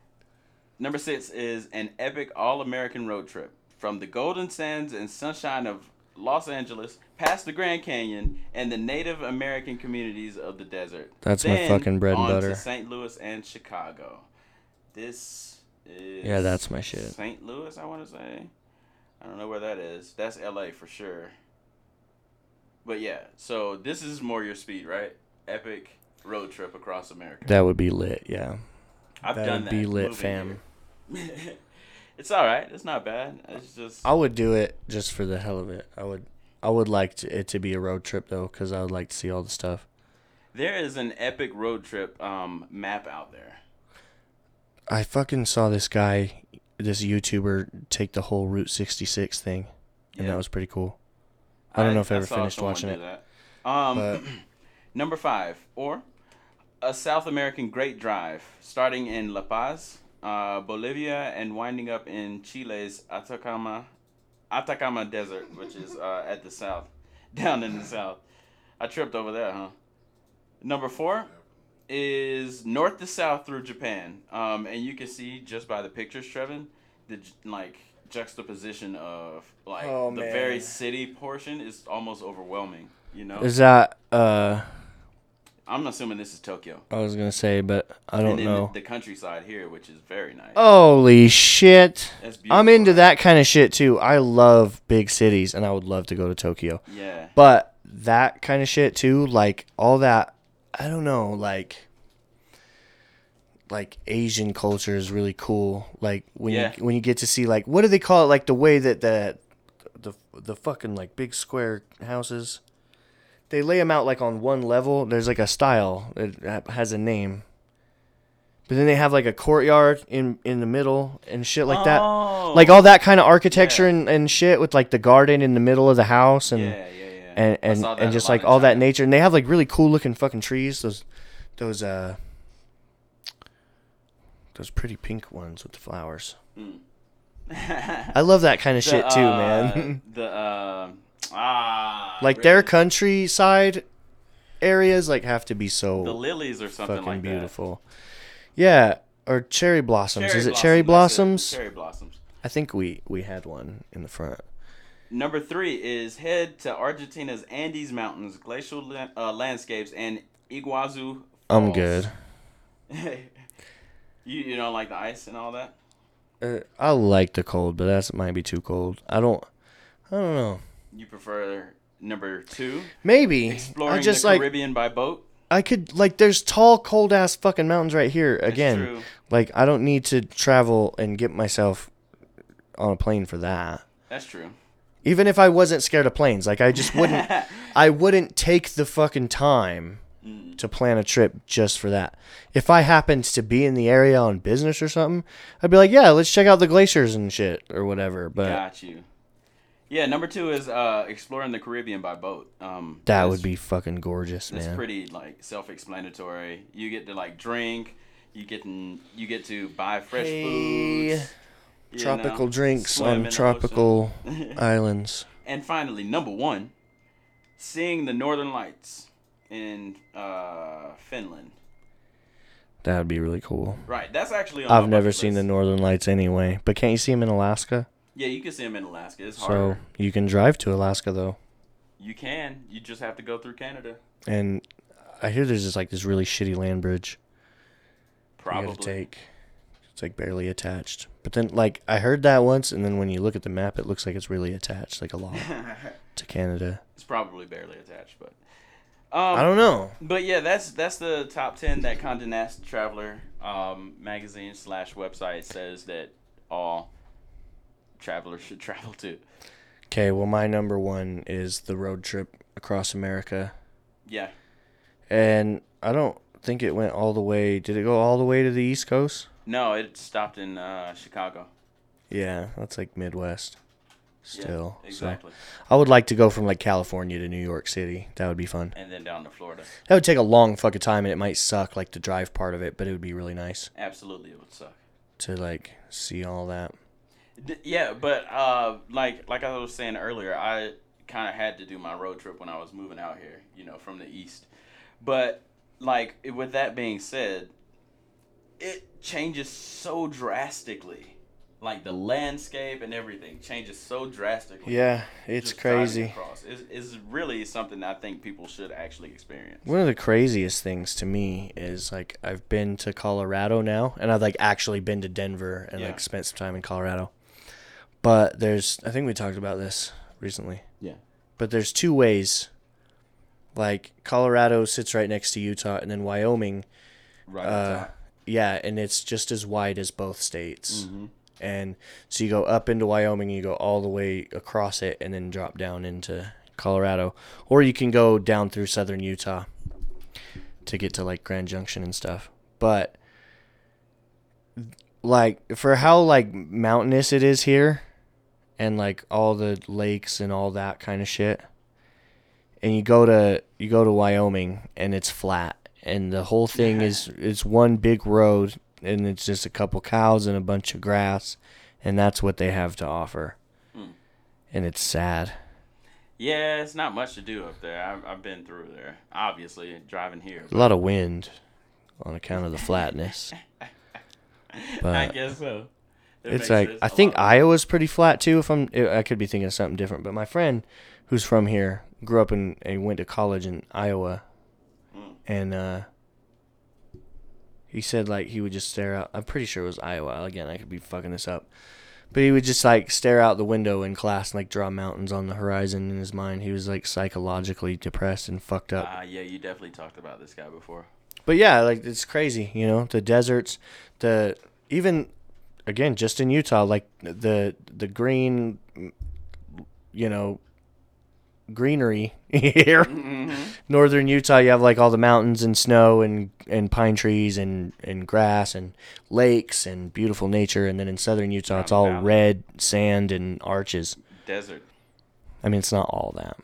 Number six is an epic all-American road trip from the golden sands and sunshine of Los Angeles, past the Grand Canyon, and the Native American communities of the desert. That's my fucking bread and on to butter. St. Louis and Chicago. This is Yeah, that's my shit. St. Louis, I want to say. I don't know where that is. That's L.A. for sure. But yeah, so this is more your speed, right? Epic road trip across America. that would be lit. Yeah. I've that done that. be lit, fam. it's all right. It's not bad. It's just I would do it just for the hell of it. I would. I would like to, it to be a road trip though, because I would like to see all the stuff. there is an epic road trip um, map out there. I fucking saw this guy, this YouTuber, take the whole Route 66 thing, and Yeah. that was pretty cool. I don't know if I ever finished watching it. Um, number five, or a South American Great Drive, starting in La Paz, uh, Bolivia, and winding up in Chile's Atacama, Atacama Desert, which is uh, at the south, down in the south. I tripped over that, huh? Number four is north to south through Japan, um, and you can see just by the pictures, Trevin, the like juxtaposition of like Oh, the very city portion is almost overwhelming. You know, is that uh? I'm assuming this is Tokyo. I was gonna say, but I don't and then know. The, the countryside here, which is very nice. Holy shit! That's beautiful. I'm into that kind of shit too. I love big cities, and I would love to go to Tokyo. Yeah. But that kind of shit too, like all that, I don't know, like like Asian culture is really cool. Like when Yeah. you when you get to see like what do they call it? Like the way that the the the fucking like big square houses, they lay them out like on one level. There's like a style. that has a name. But then they have like a courtyard in in the middle and shit like that. Oh. Like all that kind of architecture Yeah. and, and shit with like the garden in the middle of the house and Yeah, yeah, and and, and just like all that nature and they have like really cool looking fucking trees those those uh those pretty pink ones with the flowers i love that kind of The, shit too uh, man The uh, ah, like their countryside areas like have to be so the lilies or something fucking like beautiful. Yeah or cherry blossoms. Cherry is it cherry blossom, that's blossoms? It, Cherry blossoms. i think we we had one in the front. Number three is head to Argentina's Andes Mountains, glacial la- uh, landscapes, and Iguazu. i'm Falls. good. You you don't like the ice and all that? uh, i like the cold but that might be too cold. I don't i don't know You prefer number two, maybe exploring i just the like Caribbean by boat? I could like there's tall cold ass fucking mountains right here That's again. true. Like I don't need to travel and get myself on a plane for that. That's true. Even if I wasn't scared of planes, like I just wouldn't I wouldn't take the fucking time Mm. to plan a trip just for that. If I happened to be in the area on business or something, I'd be like, yeah, let's check out the glaciers and shit or whatever. But Got you. Yeah, number two is uh, exploring the Caribbean by boat. Um, that would be fucking gorgeous, man. It's pretty like self-explanatory. You get to like drink. You get to, you get to buy fresh Hey, foods. tropical know, drinks on tropical islands. And finally, number one, seeing the Northern Lights in uh, Finland. That would be really cool. Right, that's actually. On I've never seen the. Northern Lights anyway, but can't you see them in Alaska? Yeah, you can see them in Alaska. It's hard. So harder. you can drive to Alaska though, You can. You just have to go through Canada. and I hear there's just like this really shitty land bridge Probably. you gotta take. It's like barely attached. But then, like I heard that once, and then when you look at the map, it looks like it's really attached, like a lot to Canada. it's probably barely attached, but. Um, I don't know. But yeah, that's that's the top ten that Condé Nast Traveler um, magazine slash website says that all travelers should travel to. Okay, well, my number one is the road trip across America, Yeah, and I don't think it went all the way. Did it go all the way to the East Coast? no, it stopped in uh, Chicago. Yeah, that's like Midwest. Yeah, Still, so I would like to go from like California to New York City. That would be fun. and then down to Florida. That would take a long fucking time, and it might suck like the drive part of it, but it would be really nice Absolutely, it would suck. to like see all that. D- yeah, but uh, like like I was saying earlier, I kind of had to do my road trip when I was moving out here, you know, from the east. But like with that being said, it changes so drastically. Like the landscape and everything changes so drastically. Yeah, it's just crazy. it's really something I think people should actually experience. One of the craziest things to me is like I've been to Colorado now, and I've like actually been to Denver and Yeah. like spent some time in Colorado. But there's, I think we talked about this recently. Yeah. But there's two ways. Like Colorado sits right next to Utah, and then Wyoming, Right. uh, yeah, and it's just as wide as both states. hmm And so you go up into Wyoming, you go all the way across it, and then drop down into Colorado. Or you can go down through southern Utah to get to like Grand Junction and stuff. But like for how like mountainous it is here and like all the lakes and all that kind of shit. And you go to you go to Wyoming and it's flat and the whole thing is it's one big road and it's just a couple cows and a bunch of grass and that's what they have to offer. Hmm. And it's sad. Yeah, it's not much to do up there. I've, I've been through there. Obviously, driving here. A lot of wind on account of the flatness. but, I guess so. It it's like sense. I think Iowa's pretty flat too. If I'm, I could be thinking of something different. But my friend, who's from here, grew up in and went to college in Iowa, Mm. and uh, he said like he would just stare out. I'm pretty sure it was Iowa. Again, I could be fucking this up, but he would just like stare out the window in class and like draw mountains on the horizon in his mind. He was like psychologically depressed and fucked up. Ah, yeah, you definitely talked about this guy before. But yeah, like it's crazy, you know, the deserts, the even again just in Utah, like the the green, you know, greenery here. Mm-hmm. Northern Utah, you have like all the mountains and snow and and pine trees and and grass and lakes and beautiful nature, and then in southern Utah, it's all red sand and arches. Desert. I mean, it's not all that,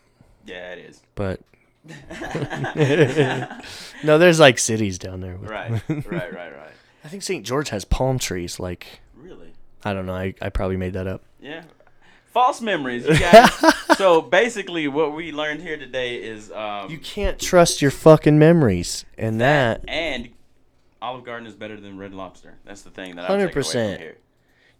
Yeah, it is. but no, there's like cities down there. right, right, right, right. I think St. George has palm trees. Like? I don't know. I, I probably made that up. Yeah. False memories, you guys. so basically, what we learned here today is um, You can't trust your fucking memories, and that and Olive Garden is better than Red Lobster. That's the thing that I'm taking away 100%. from here.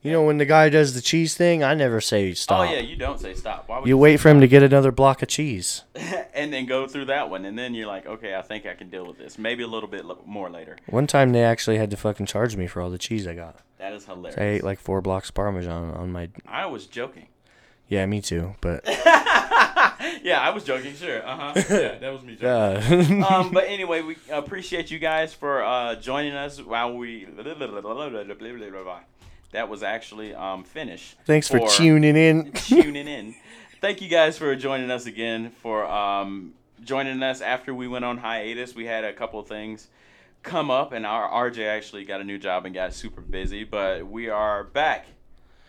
you know when the guy does the cheese thing, I never say stop. Oh yeah, you don't say stop. Why would You wait for him to get another block of cheese. and then go through that one, and then you're like, okay, I think I can deal with this. Maybe a little bit lo- more later. One time they actually had to fucking charge me for all the cheese I got. That is hilarious. I ate like four blocks of Parmesan on my. I was joking. Yeah, me too. But yeah, I was joking. Sure. Uh huh. Yeah, that was me joking. uh, um, but anyway, we appreciate you guys for uh, joining us while we. That was actually um, finished. thanks for for tuning in. tuning in. Thank you guys for joining us again for um, joining us after we went on hiatus. We had a couple of things come up, and our RJ actually got a new job and got super busy. But we are back,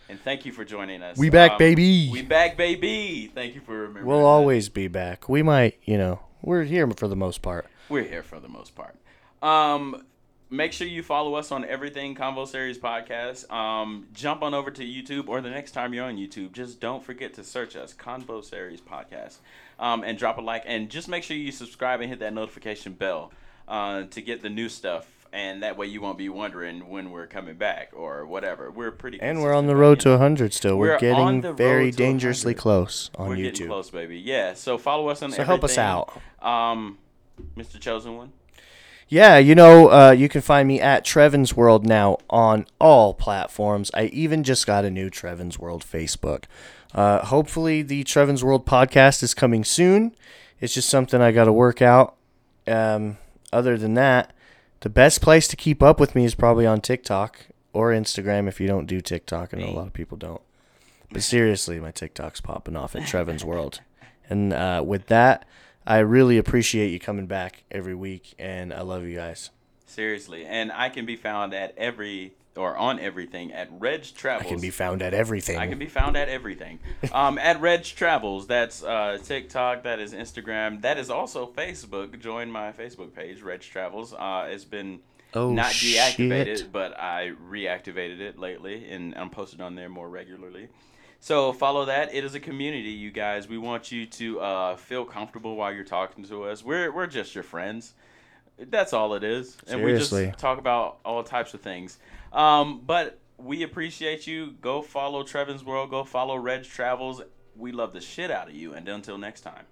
and thank you for joining us. We back, Um, baby. We back, baby. Thank you for remembering. We'll that. always be back. We might, you know, we're here for the most part. We're here for the most part. Um, make sure you follow us on everything Convo Series podcast. Um, jump on over to YouTube, or the next time you're on YouTube, just don't forget to search us Convo Series podcast, um, and drop a like, and just make sure you subscribe and hit that notification bell uh, to get the new stuff. And that way you won't be wondering when we're coming back or whatever. We're pretty. And we're on the road to know. 100 still. We're, We're getting very dangerously 100. close on We're YouTube. getting close, baby. Yeah. So follow us on. So help us out. Um, Mr. Chosen One. Yeah, you know, uh, you can find me at Trevin's World now on all platforms. I even just got a new Trevin's World Facebook. Uh, hopefully, the Trevin's World podcast is coming soon. It's just something I got to work out. Um, other than that, the best place to keep up with me is probably on TikTok or Instagram if you don't do TikTok. I know a lot of people don't. But seriously, my TikTok's popping off at Trevin's World. And uh, with that, I really appreciate you coming back every week, and I love you guys. Seriously, and I can be found at every or on everything at Reg Travels. I can be found at everything. I can be found at everything. Um, at Reg Travels. That's uh, TikTok. That is Instagram. That is also Facebook. Join my Facebook page, Reg Travels. Uh, it's been Oh, not deactivated, shit. but I reactivated it lately, and I'm posted on there more regularly. So follow that. It is a community, you guys. We want you to uh, feel comfortable while you're talking to us. We're we're just your friends. That's all it is, and we just talk about all types of things. Um, but we appreciate you. Go follow Trevin's World. Go follow Reg Travels. We love the shit out of you. And until next time,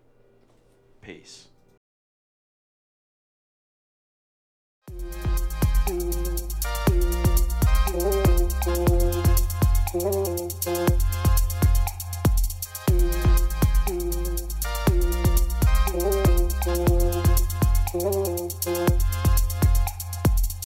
peace.